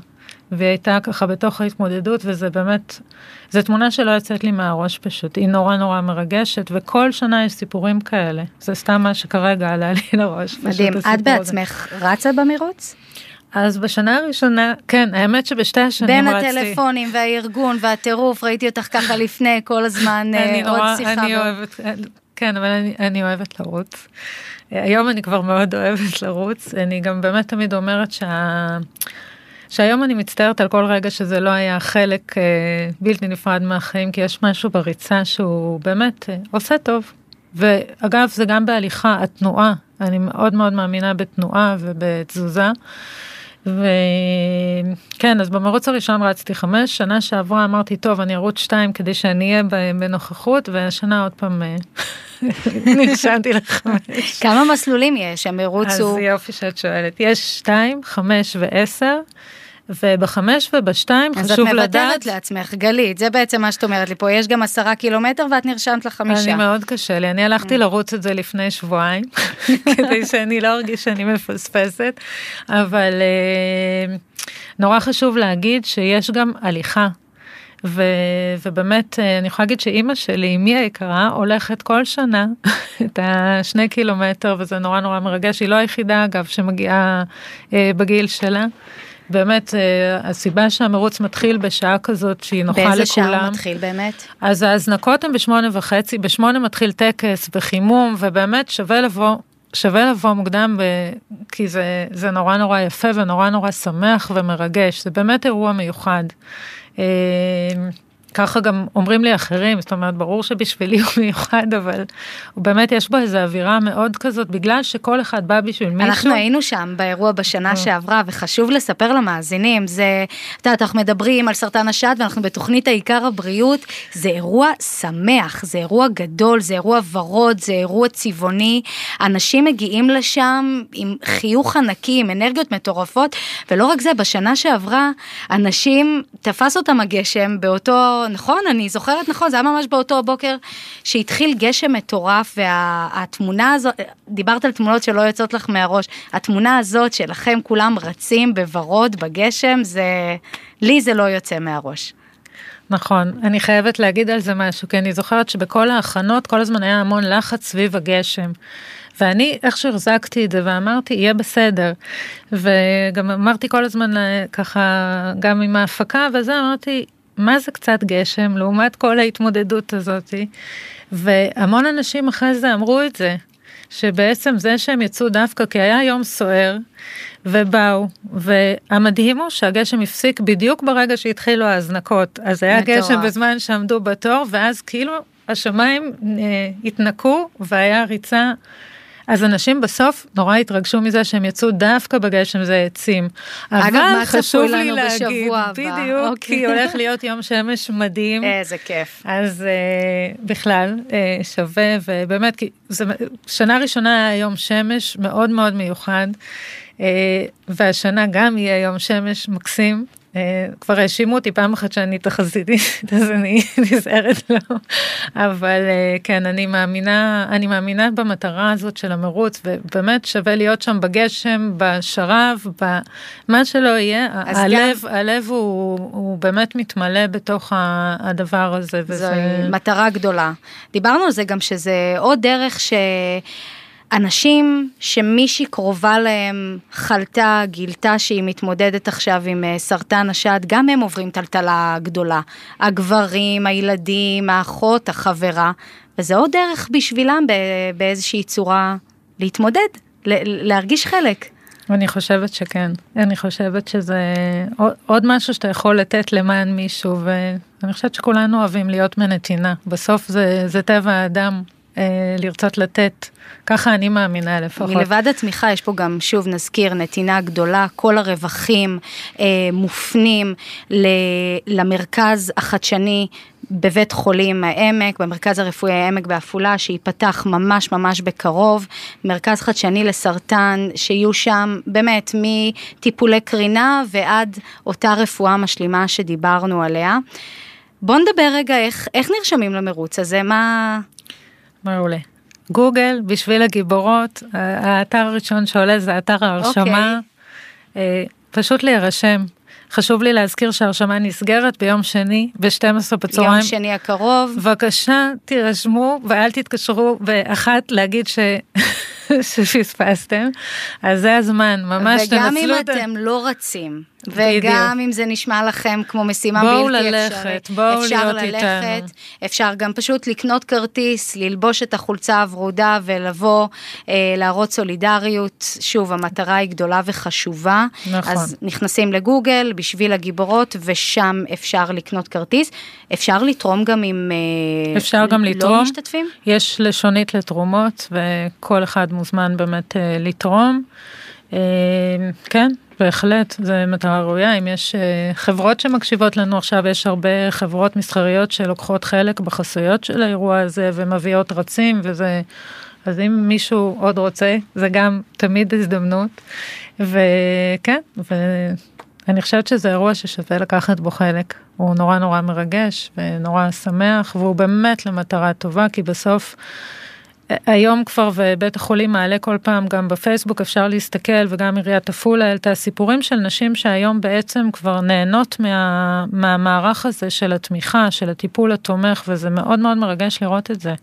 Speaker 3: והיא הייתה ככה בתוך ההתמודדות וזה באמת זו תמונה שלא יוצאת לי מהראש פשוט היא נורא נורא מרגשת וכל שנה יש סיפורים כאלה זה סתם מה שכרגע עלה לי לראש.
Speaker 2: מדהים, את
Speaker 3: הסיפור הזה.
Speaker 2: בעצמך רצה במרוץ?
Speaker 3: אז בשנה הראשונה כן האמת שבשתי השנים
Speaker 2: בין
Speaker 3: רצתי.
Speaker 2: הטלפונים והארגון והטירוף, ראיתי אותך ככה לפני כל הזמן אה, עוד
Speaker 3: נורא,
Speaker 2: שיחה.
Speaker 3: אני
Speaker 2: ועוד-
Speaker 3: אוהבת, כן, אבל אני, אני אוהבת לרוץ. היום אני כבר מאוד אוהבת לרוץ, אני גם באמת תמיד אומרת שה... שהיום אני מצטערת על כל רגע שזה לא היה חלק אה, בלתי נפרד מהחיים, כי יש משהו בריצה שהוא באמת אה, עושה טוב. ואגב, זה גם בהליכה, התנועה, אני מאוד מאוד מאמינה בתנועה ובתזוזה. וכן, אז במרוץ הראשון רצתי חמש, שנה שעברה אמרתי, טוב, אני ארוץ שתיים כדי שאני אהיה בנוכחות, והשנה עוד פעם אה, נרשמתי לחמש.
Speaker 2: כמה מסלולים יש? המרוץ
Speaker 3: אז
Speaker 2: הוא...
Speaker 3: יופי שאת שואלת. יש שתיים, חמש ועשר, ובחמש ובשתיים
Speaker 2: אז את
Speaker 3: חשוב
Speaker 2: מוותרת
Speaker 3: לדעת,
Speaker 2: לעצמך, גלית, זה בעצם מה שאת אומרת לי פה, יש גם עשרה קילומטר ואת נרשמת לחמישה.
Speaker 3: אני מאוד קשה לי, אני הלכתי לרוץ את זה לפני שבועיים, כדי שאני לא ארגיש שאני מפספסת, אבל אה, נורא חשוב להגיד שיש גם הליכה. ו, ובאמת אה, אני יכולה להגיד שאימא שלי, אמי היקרה, הולכת כל שנה את השני קילומטר וזה נורא נורא מרגש, היא לא היחידה אגב שמגיעה אה, בגיל שלה. באמת אה, הסיבה שהמרוץ מתחיל בשעה כזאת שהיא נוחה לכולם.
Speaker 2: באיזה שעה הוא מתחיל באמת?
Speaker 3: אז ההזנקות הן בשמונה וחצי, בשמונה מתחיל טקס וחימום, ובאמת שווה לבוא, שווה לבוא מוקדם, ב... כי זה, זה נורא נורא יפה ונורא נורא שמח ומרגש, זה באמת אירוע מיוחד. אה, ככה גם אומרים לי אחרים, זאת אומרת, ברור שבשבילי הוא מיוחד, אבל הוא באמת יש בו איזו אווירה מאוד כזאת, בגלל שכל אחד בא בשביל מישהו.
Speaker 2: אנחנו היינו שם באירוע בשנה שעברה, וחשוב לספר למאזינים, זה, את יודעת, אנחנו מדברים על סרטן השד, ואנחנו בתוכנית העיקר הבריאות, זה אירוע שמח, זה אירוע גדול, זה אירוע ורוד, זה אירוע צבעוני, אנשים מגיעים לשם עם חיוך ענקי, עם אנרגיות מטורפות, ולא רק זה, בשנה שעברה, אנשים, תפס אותם הגשם באותו, נכון, אני זוכרת נכון, זה היה ממש באותו בוקר שהתחיל גשם מטורף, והתמונה הזאת, דיברת על תמונות שלא יוצאות לך מהראש, התמונה הזאת שלכם כולם רצים בוורוד בגשם, זה, לי זה לא יוצא מהראש.
Speaker 3: נכון, אני חייבת להגיד על זה משהו, כי אני זוכרת שבכל ההכנות כל הזמן היה המון לחץ סביב הגשם. ואני איך שהחזקתי את זה ואמרתי יהיה בסדר וגם אמרתי כל הזמן אה, ככה גם עם ההפקה וזה אמרתי מה זה קצת גשם לעומת כל ההתמודדות הזאתי והמון אנשים אחרי זה אמרו את זה שבעצם זה שהם יצאו דווקא כי היה יום סוער ובאו והמדהים הוא שהגשם הפסיק בדיוק ברגע שהתחילו ההזנקות אז היה
Speaker 2: מטורף.
Speaker 3: גשם בזמן שעמדו בתור ואז כאילו השמיים אה, התנקו והיה ריצה. אז אנשים בסוף נורא התרגשו מזה שהם יצאו דווקא בגשם זה העצים.
Speaker 2: אגב,
Speaker 3: אבל חשוב לי להגיד? בדיוק,
Speaker 2: אוקיי.
Speaker 3: כי הולך להיות יום שמש מדהים.
Speaker 2: איזה כיף.
Speaker 3: אז uh, בכלל uh, שווה ובאמת כי זה שנה ראשונה היה יום שמש מאוד מאוד מיוחד. אה, והשנה גם יהיה יום שמש מקסים. אה, כבר האשימו אותי פעם אחת שאני תחזיתית, אז אני נזהרת לו. אבל אה, כן, אני מאמינה, אני מאמינה במטרה הזאת של המרוץ, ובאמת שווה להיות שם בגשם, בשרב, במה שלא יהיה. הלב, גם... הלב הוא, הוא באמת מתמלא בתוך הדבר הזה.
Speaker 2: וזה... זו מטרה גדולה. דיברנו על זה גם שזה עוד דרך ש... אנשים שמישהי קרובה להם חלתה, גילתה שהיא מתמודדת עכשיו עם אה, סרטן השד, גם הם עוברים טלטלה גדולה. הגברים, הילדים, האחות, החברה, וזה עוד דרך בשבילם באיזושהי צורה להתמודד, להרגיש חלק.
Speaker 3: אני חושבת שכן, אני חושבת שזה עוד משהו שאתה יכול לתת למען מישהו, ואני חושבת שכולנו אוהבים להיות בנתינה. בסוף זה, זה טבע האדם לרצות לתת. ככה אני מאמינה לפחות.
Speaker 2: מלבד התמיכה יש פה גם, שוב נזכיר, נתינה גדולה, כל הרווחים אה, מופנים ל, למרכז החדשני בבית חולים העמק, במרכז הרפואי העמק בעפולה, שייפתח ממש ממש בקרוב, מרכז חדשני לסרטן, שיהיו שם באמת מטיפולי קרינה ועד אותה רפואה משלימה שדיברנו עליה. בוא נדבר רגע איך, איך נרשמים למרוץ הזה, מה...
Speaker 3: מעולה. גוגל, בשביל הגיבורות, האתר הראשון שעולה זה אתר ההרשמה. Okay. אה, פשוט להירשם. חשוב לי להזכיר שההרשמה נסגרת ביום שני ב-12 בצהריים.
Speaker 2: יום שני הקרוב.
Speaker 3: בבקשה, תירשמו ואל תתקשרו באחת להגיד ש... שפספסתם. אז זה הזמן, ממש תנצלו
Speaker 2: את... וגם אם אתם לא רצים. וגם אם זה נשמע לכם כמו משימה בלתי
Speaker 3: ללכת, אפשרית, בואו להיות ללכת, איתנו.
Speaker 2: אפשר גם פשוט לקנות כרטיס, ללבוש את החולצה הוורודה ולבוא, אה, להראות סולידריות. שוב, המטרה היא גדולה וחשובה. נכון. אז נכנסים לגוגל בשביל הגיבורות, ושם אפשר לקנות כרטיס. אפשר לתרום גם עם
Speaker 3: אה, אפשר גם
Speaker 2: לא
Speaker 3: לתרום.
Speaker 2: משתתפים?
Speaker 3: יש לשונית לתרומות, וכל אחד מוזמן באמת אה, לתרום. אה, כן, בהחלט, זו מטרה ראויה. אם יש אה, חברות שמקשיבות לנו עכשיו, יש הרבה חברות מסחריות שלוקחות חלק בחסויות של האירוע הזה ומביאות רצים, וזה... אז אם מישהו עוד רוצה, זה גם תמיד הזדמנות. וכן, ואני חושבת שזה אירוע ששווה לקחת בו חלק. הוא נורא נורא מרגש ונורא שמח, והוא באמת למטרה טובה, כי בסוף... היום כבר ובית החולים מעלה כל פעם גם בפייסבוק אפשר להסתכל וגם עיריית עפולה העלתה סיפורים של נשים שהיום בעצם כבר נהנות מה, מהמערך הזה של התמיכה, של הטיפול התומך וזה מאוד מאוד מרגש לראות את זה.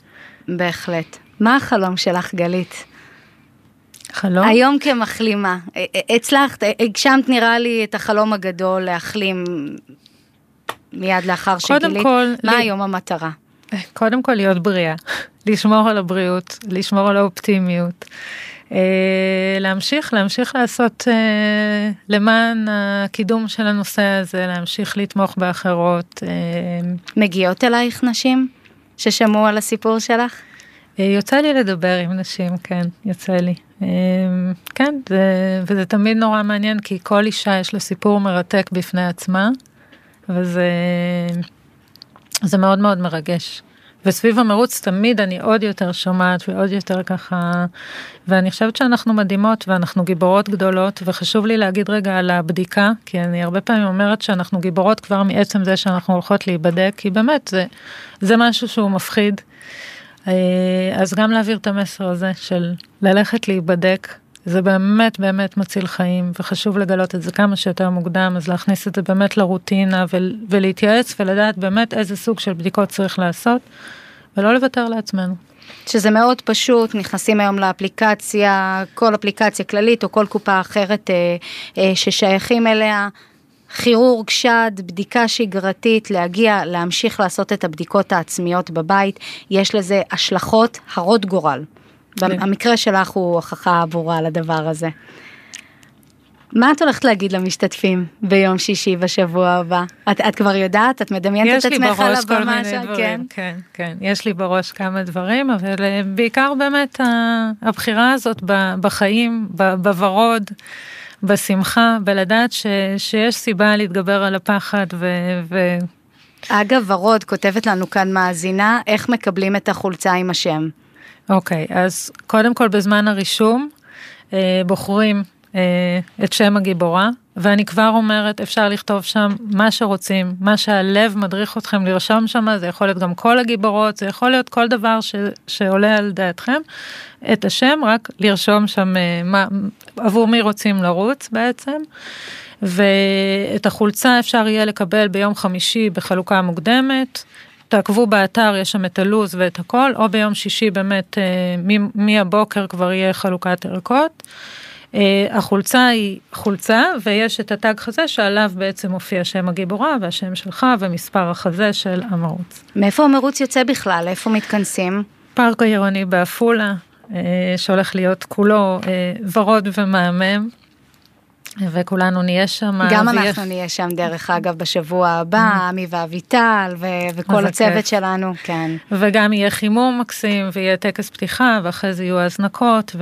Speaker 2: בהחלט. מה החלום שלך גלית?
Speaker 3: חלום?
Speaker 2: היום כמחלימה, הצלחת, הגשמת נראה לי את החלום הגדול להחלים מיד לאחר שגילית. קודם כל, מה לי... היום המטרה?
Speaker 3: קודם כל להיות בריאה, לשמור על הבריאות, לשמור על האופטימיות. אה, להמשיך, להמשיך לעשות אה, למען הקידום של הנושא הזה, להמשיך לתמוך באחרות. אה,
Speaker 2: מגיעות אלייך נשים ששמעו על הסיפור שלך?
Speaker 3: יוצא לי לדבר עם נשים, כן, יוצא לי. כן, זה, וזה תמיד נורא מעניין, כי כל אישה יש לה סיפור מרתק בפני עצמה, וזה זה מאוד מאוד מרגש. וסביב המרוץ תמיד אני עוד יותר שומעת ועוד יותר ככה, ואני חושבת שאנחנו מדהימות ואנחנו גיבורות גדולות, וחשוב לי להגיד רגע על הבדיקה, כי אני הרבה פעמים אומרת שאנחנו גיבורות כבר מעצם זה שאנחנו הולכות להיבדק, כי באמת זה, זה משהו שהוא מפחיד. אה, אז גם להעביר את המסר הזה של ללכת להיבדק, זה באמת באמת מציל חיים וחשוב לגלות את זה כמה שיותר מוקדם אז להכניס את זה באמת לרוטינה ולהתייעץ ולדעת באמת איזה סוג של בדיקות צריך לעשות ולא לוותר לעצמנו.
Speaker 2: שזה מאוד פשוט, נכנסים היום לאפליקציה, כל אפליקציה כללית או כל קופה אחרת אה, אה, ששייכים אליה, כירורג שד, בדיקה שגרתית, להגיע, להמשיך לעשות את הבדיקות העצמיות בבית, יש לזה השלכות הרות גורל. כן. המקרה שלך הוא הוכחה ברורה לדבר הזה. מה את הולכת להגיד למשתתפים ביום שישי בשבוע הבא? את, את כבר יודעת? את מדמיינת את עצמך על הבמה
Speaker 3: שם? כן, כן, כן. יש לי בראש כמה דברים, אבל אה, בעיקר באמת הבחירה הזאת בחיים, בוורוד, בשמחה, בלדעת ש, שיש סיבה להתגבר על הפחד ו... ו...
Speaker 2: אגב, ורוד כותבת לנו כאן מאזינה, איך מקבלים את החולצה עם השם?
Speaker 3: אוקיי, okay, אז קודם כל בזמן הרישום אה, בוחרים אה, את שם הגיבורה, ואני כבר אומרת, אפשר לכתוב שם מה שרוצים, מה שהלב מדריך אתכם לרשום שם, זה יכול להיות גם כל הגיבורות, זה יכול להיות כל דבר ש, שעולה על דעתכם, את השם, רק לרשום שם אה, מה, עבור מי רוצים לרוץ בעצם. ואת החולצה אפשר יהיה לקבל ביום חמישי בחלוקה מוקדמת. תעקבו באתר, יש שם את הלו"ז ואת הכל, או ביום שישי באמת אה, מהבוקר כבר יהיה חלוקת ערכות. אה, החולצה היא חולצה ויש את התג חזה שעליו בעצם מופיע שם הגיבורה והשם שלך ומספר החזה של המרוץ.
Speaker 2: מאיפה המרוץ יוצא בכלל? איפה מתכנסים?
Speaker 3: פארק העירוני בעפולה, אה, שהולך להיות כולו ורוד ומהמם. וכולנו נהיה שם.
Speaker 2: גם. אנחנו נהיה שם דרך אגב בשבוע הבא, mm. עמי ואביטל ו- וכל הצוות שלנו, כן.
Speaker 3: וגם יהיה חימום מקסים ויהיה טקס פתיחה ואחרי זה יהיו הזנקות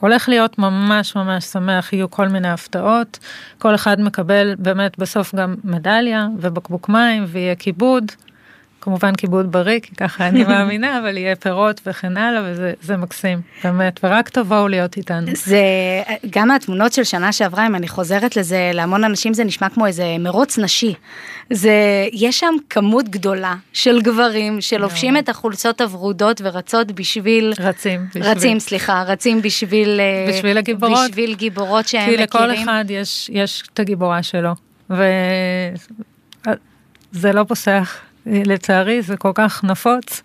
Speaker 3: והולך להיות ממש ממש שמח, יהיו כל מיני הפתעות, כל אחד מקבל באמת בסוף גם מדליה ובקבוק מים ויהיה כיבוד. כמובן כיבוד בריא, כי ככה אני מאמינה, אבל יהיה פירות וכן הלאה, וזה מקסים, באמת, ורק תבואו להיות איתנו.
Speaker 2: זה, גם התמונות של שנה שעברה, אם אני חוזרת לזה, להמון אנשים זה נשמע כמו איזה מרוץ נשי. זה, יש שם כמות גדולה של גברים שלובשים את החולצות הוורודות ורצות בשביל...
Speaker 3: רצים.
Speaker 2: בשביל. רצים, סליחה, רצים בשביל...
Speaker 3: אה, בשביל הגיבורות.
Speaker 2: בשביל גיבורות שהם
Speaker 3: מכירים.
Speaker 2: כי
Speaker 3: לכל אחד יש, יש את הגיבורה שלו, וזה לא פוסח. לצערי זה כל כך נפוץ,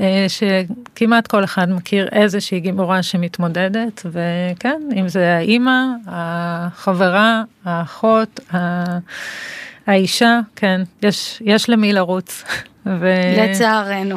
Speaker 3: אה, שכמעט כל אחד מכיר איזושהי גיבורה שמתמודדת, וכן, אם זה האימא, החברה, האחות, האישה, כן, יש, יש למי לרוץ.
Speaker 2: ו... לצערנו.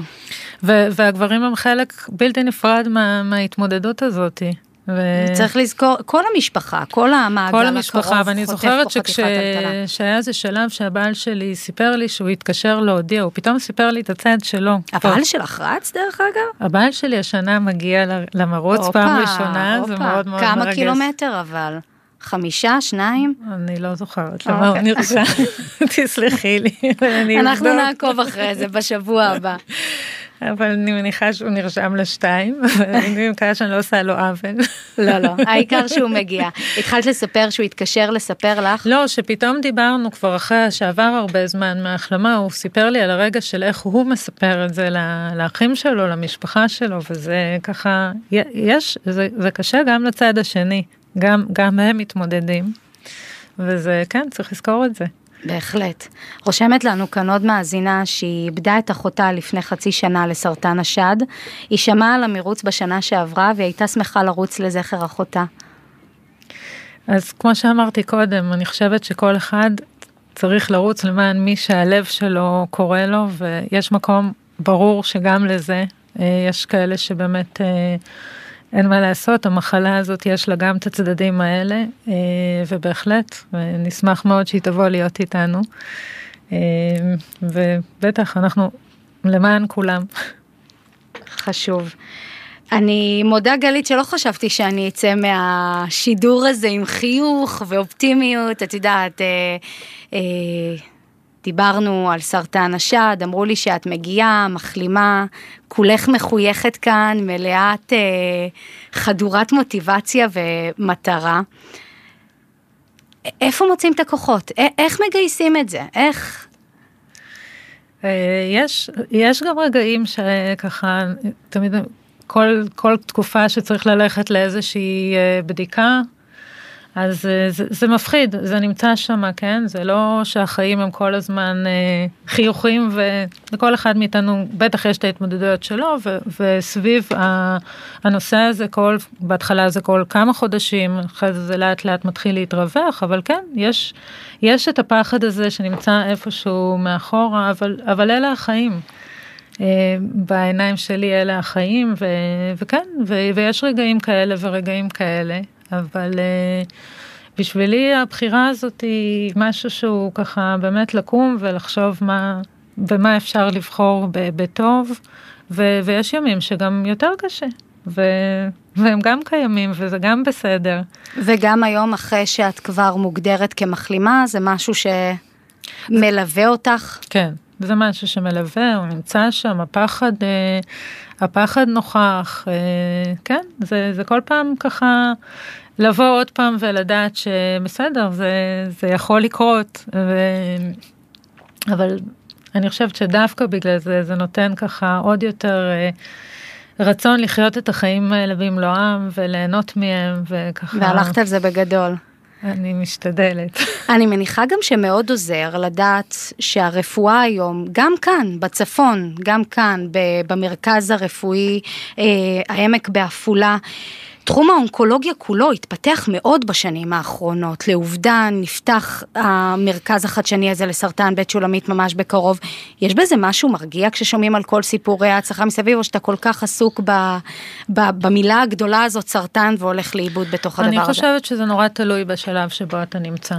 Speaker 3: ו- והגברים הם חלק בלתי נפרד מה- מההתמודדות הזאתי.
Speaker 2: ו... צריך לזכור, כל המשפחה, כל המעגל
Speaker 3: כל המשפחה, הקרוב, ואני זוכרת שכשהיה איזה שלב שהבעל שלי סיפר לי שהוא התקשר להודיע, הוא פתאום סיפר לי את הצד שלו.
Speaker 2: הבעל שלך רץ דרך אגב?
Speaker 3: הבעל שלי השנה מגיע למרוץ אופה, פעם ראשונה, אופה. זה מאוד מאוד
Speaker 2: כמה
Speaker 3: מרגש.
Speaker 2: כמה קילומטר אבל? חמישה, שניים?
Speaker 3: אני לא זוכרת למה הוא נרשם, תסלחי לי.
Speaker 2: אנחנו נעקוב אחרי זה בשבוע הבא.
Speaker 3: אבל אני מניחה שהוא נרשם לשתיים, אני מקווה שאני לא עושה לו עוול.
Speaker 2: לא, לא, העיקר שהוא מגיע. התחלת לספר שהוא התקשר לספר לך?
Speaker 3: לא, שפתאום דיברנו כבר אחרי שעבר הרבה זמן מההחלמה, הוא סיפר לי על הרגע של איך הוא מספר את זה לאחים שלו, למשפחה שלו, וזה ככה, יש, זה, זה קשה גם לצד השני, גם, גם הם מתמודדים, וזה, כן, צריך לזכור את זה.
Speaker 2: בהחלט. רושמת לנו כאן עוד מאזינה שהיא איבדה את אחותה לפני חצי שנה לסרטן השד. היא שמעה על המרוץ בשנה שעברה והיא הייתה שמחה לרוץ לזכר אחותה.
Speaker 3: אז כמו שאמרתי קודם, אני חושבת שכל אחד צריך לרוץ למען מי שהלב שלו קורא לו, ויש מקום ברור שגם לזה, אה, יש כאלה שבאמת... אין מה לעשות, המחלה הזאת יש לה גם את הצדדים האלה, אה, ובהחלט, נשמח מאוד שהיא תבוא להיות איתנו. אה, ובטח, אנחנו למען כולם.
Speaker 2: חשוב. אני מודה גלית שלא חשבתי שאני אצא מהשידור הזה עם חיוך ואופטימיות, את יודעת, אה, אה, דיברנו על סרטן השד, אמרו לי שאת מגיעה, מחלימה, כולך מחויכת כאן, מלאת אה, חדורת מוטיבציה ומטרה. איפה מוצאים את הכוחות? איך מגייסים את זה? איך?
Speaker 3: אה, יש, יש גם רגעים שככה, תמיד, כל, כל תקופה שצריך ללכת לאיזושהי אה, בדיקה, אז אה, זה, זה מפחיד, זה נמצא שם, כן? זה לא שהחיים הם כל הזמן אה, חיוכים, ולכל אחד מאיתנו בטח יש את ההתמודדויות שלו, ו, וסביב ה, הנושא הזה, כל, בהתחלה זה כל כמה חודשים, אחרי זה זה לאט לאט מתחיל להתרווח, אבל כן, יש, יש את הפחד הזה שנמצא איפשהו מאחורה, אבל, אבל אלה החיים. Uh, בעיניים שלי אלה החיים, ו, וכן, ו, ויש רגעים כאלה ורגעים כאלה. אבל uh, בשבילי הבחירה הזאת היא משהו שהוא ככה באמת לקום ולחשוב מה, במה אפשר לבחור בטוב, ו, ויש ימים שגם יותר קשה. ו... והם גם קיימים וזה גם בסדר.
Speaker 2: וגם היום אחרי שאת כבר מוגדרת כמחלימה זה משהו שמלווה אותך?
Speaker 3: כן, זה משהו שמלווה, הוא נמצא שם, הפחד, הפחד נוכח, כן, זה, זה כל פעם ככה לבוא עוד פעם ולדעת שבסדר, זה, זה יכול לקרות, ו... אבל אני חושבת שדווקא בגלל זה, זה נותן ככה עוד יותר אה, רצון לחיות את החיים האלה במלואם וליהנות מהם וככה.
Speaker 2: והלכת על זה בגדול.
Speaker 3: אני משתדלת.
Speaker 2: אני מניחה גם שמאוד עוזר לדעת שהרפואה היום, גם כאן, בצפון, גם כאן, במרכז הרפואי, אה, העמק בעפולה, תחום האונקולוגיה כולו התפתח מאוד בשנים האחרונות. לעובדה, נפתח המרכז החדשני הזה לסרטן בית שולמית ממש בקרוב. יש בזה משהו מרגיע כששומעים על כל סיפורי ההצלחה מסביב, או שאתה כל כך עסוק ב, ב, במילה הגדולה הזאת, סרטן, והולך לאיבוד בתוך הדבר הזה?
Speaker 3: אני חושבת שזה נורא תלוי בשלב שבו אתה נמצא.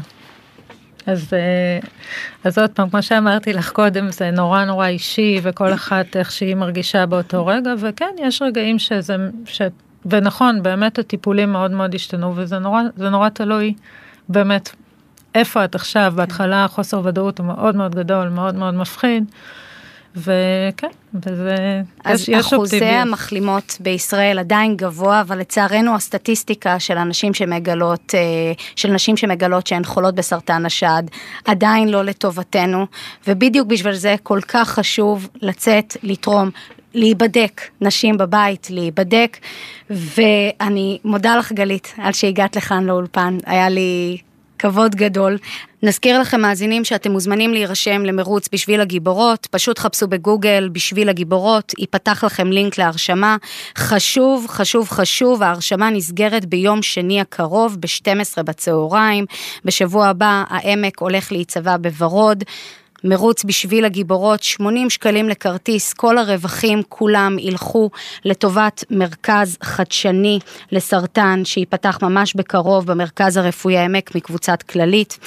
Speaker 3: אז, אה, אז עוד פעם, כמו שאמרתי לך קודם, זה נורא נורא אישי, וכל אחת איך שהיא מרגישה באותו רגע, וכן, יש רגעים שזה, שאת ונכון, באמת הטיפולים מאוד מאוד השתנו, וזה נורא, נורא תלוי באמת איפה את עכשיו, בהתחלה חוסר ודאות הוא מאוד מאוד גדול, מאוד מאוד מפחיד. וכן, וזה,
Speaker 2: אז יש, יש אחוזי אופטימיות. המחלימות בישראל עדיין גבוה, אבל לצערנו הסטטיסטיקה של אנשים שמגלות, אה, של נשים שמגלות שהן חולות בסרטן השד, עדיין לא לטובתנו, ובדיוק בשביל זה כל כך חשוב לצאת, לתרום, להיבדק, נשים בבית, להיבדק, ואני מודה לך גלית על שהגעת לכאן לאולפן, היה לי כבוד גדול. נזכיר לכם מאזינים שאתם מוזמנים להירשם למרוץ בשביל הגיבורות, פשוט חפשו בגוגל בשביל הגיבורות, ייפתח לכם לינק להרשמה. חשוב, חשוב, חשוב, ההרשמה נסגרת ביום שני הקרוב ב-12 בצהריים. בשבוע הבא העמק הולך להיצבע בוורוד. מרוץ בשביל הגיבורות, 80 שקלים לכרטיס, כל הרווחים כולם ילכו לטובת מרכז חדשני לסרטן שייפתח ממש בקרוב במרכז הרפואי העמק מקבוצת כללית.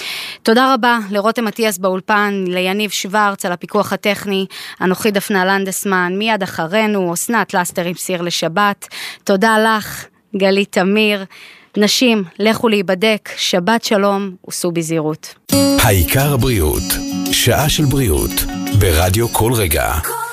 Speaker 2: תודה רבה לרותם אטיאס באולפן, ליניב שוורץ על הפיקוח הטכני, אנוכי דפנה לנדסמן, מיד אחרינו, אסנת לסטר עם סיר לשבת. תודה לך, גלית תמיר. נשים, לכו להיבדק, שבת שלום וסעו בזהירות.
Speaker 1: העיקר הבריאות, שעה של בריאות, ברדיו כל רגע. כל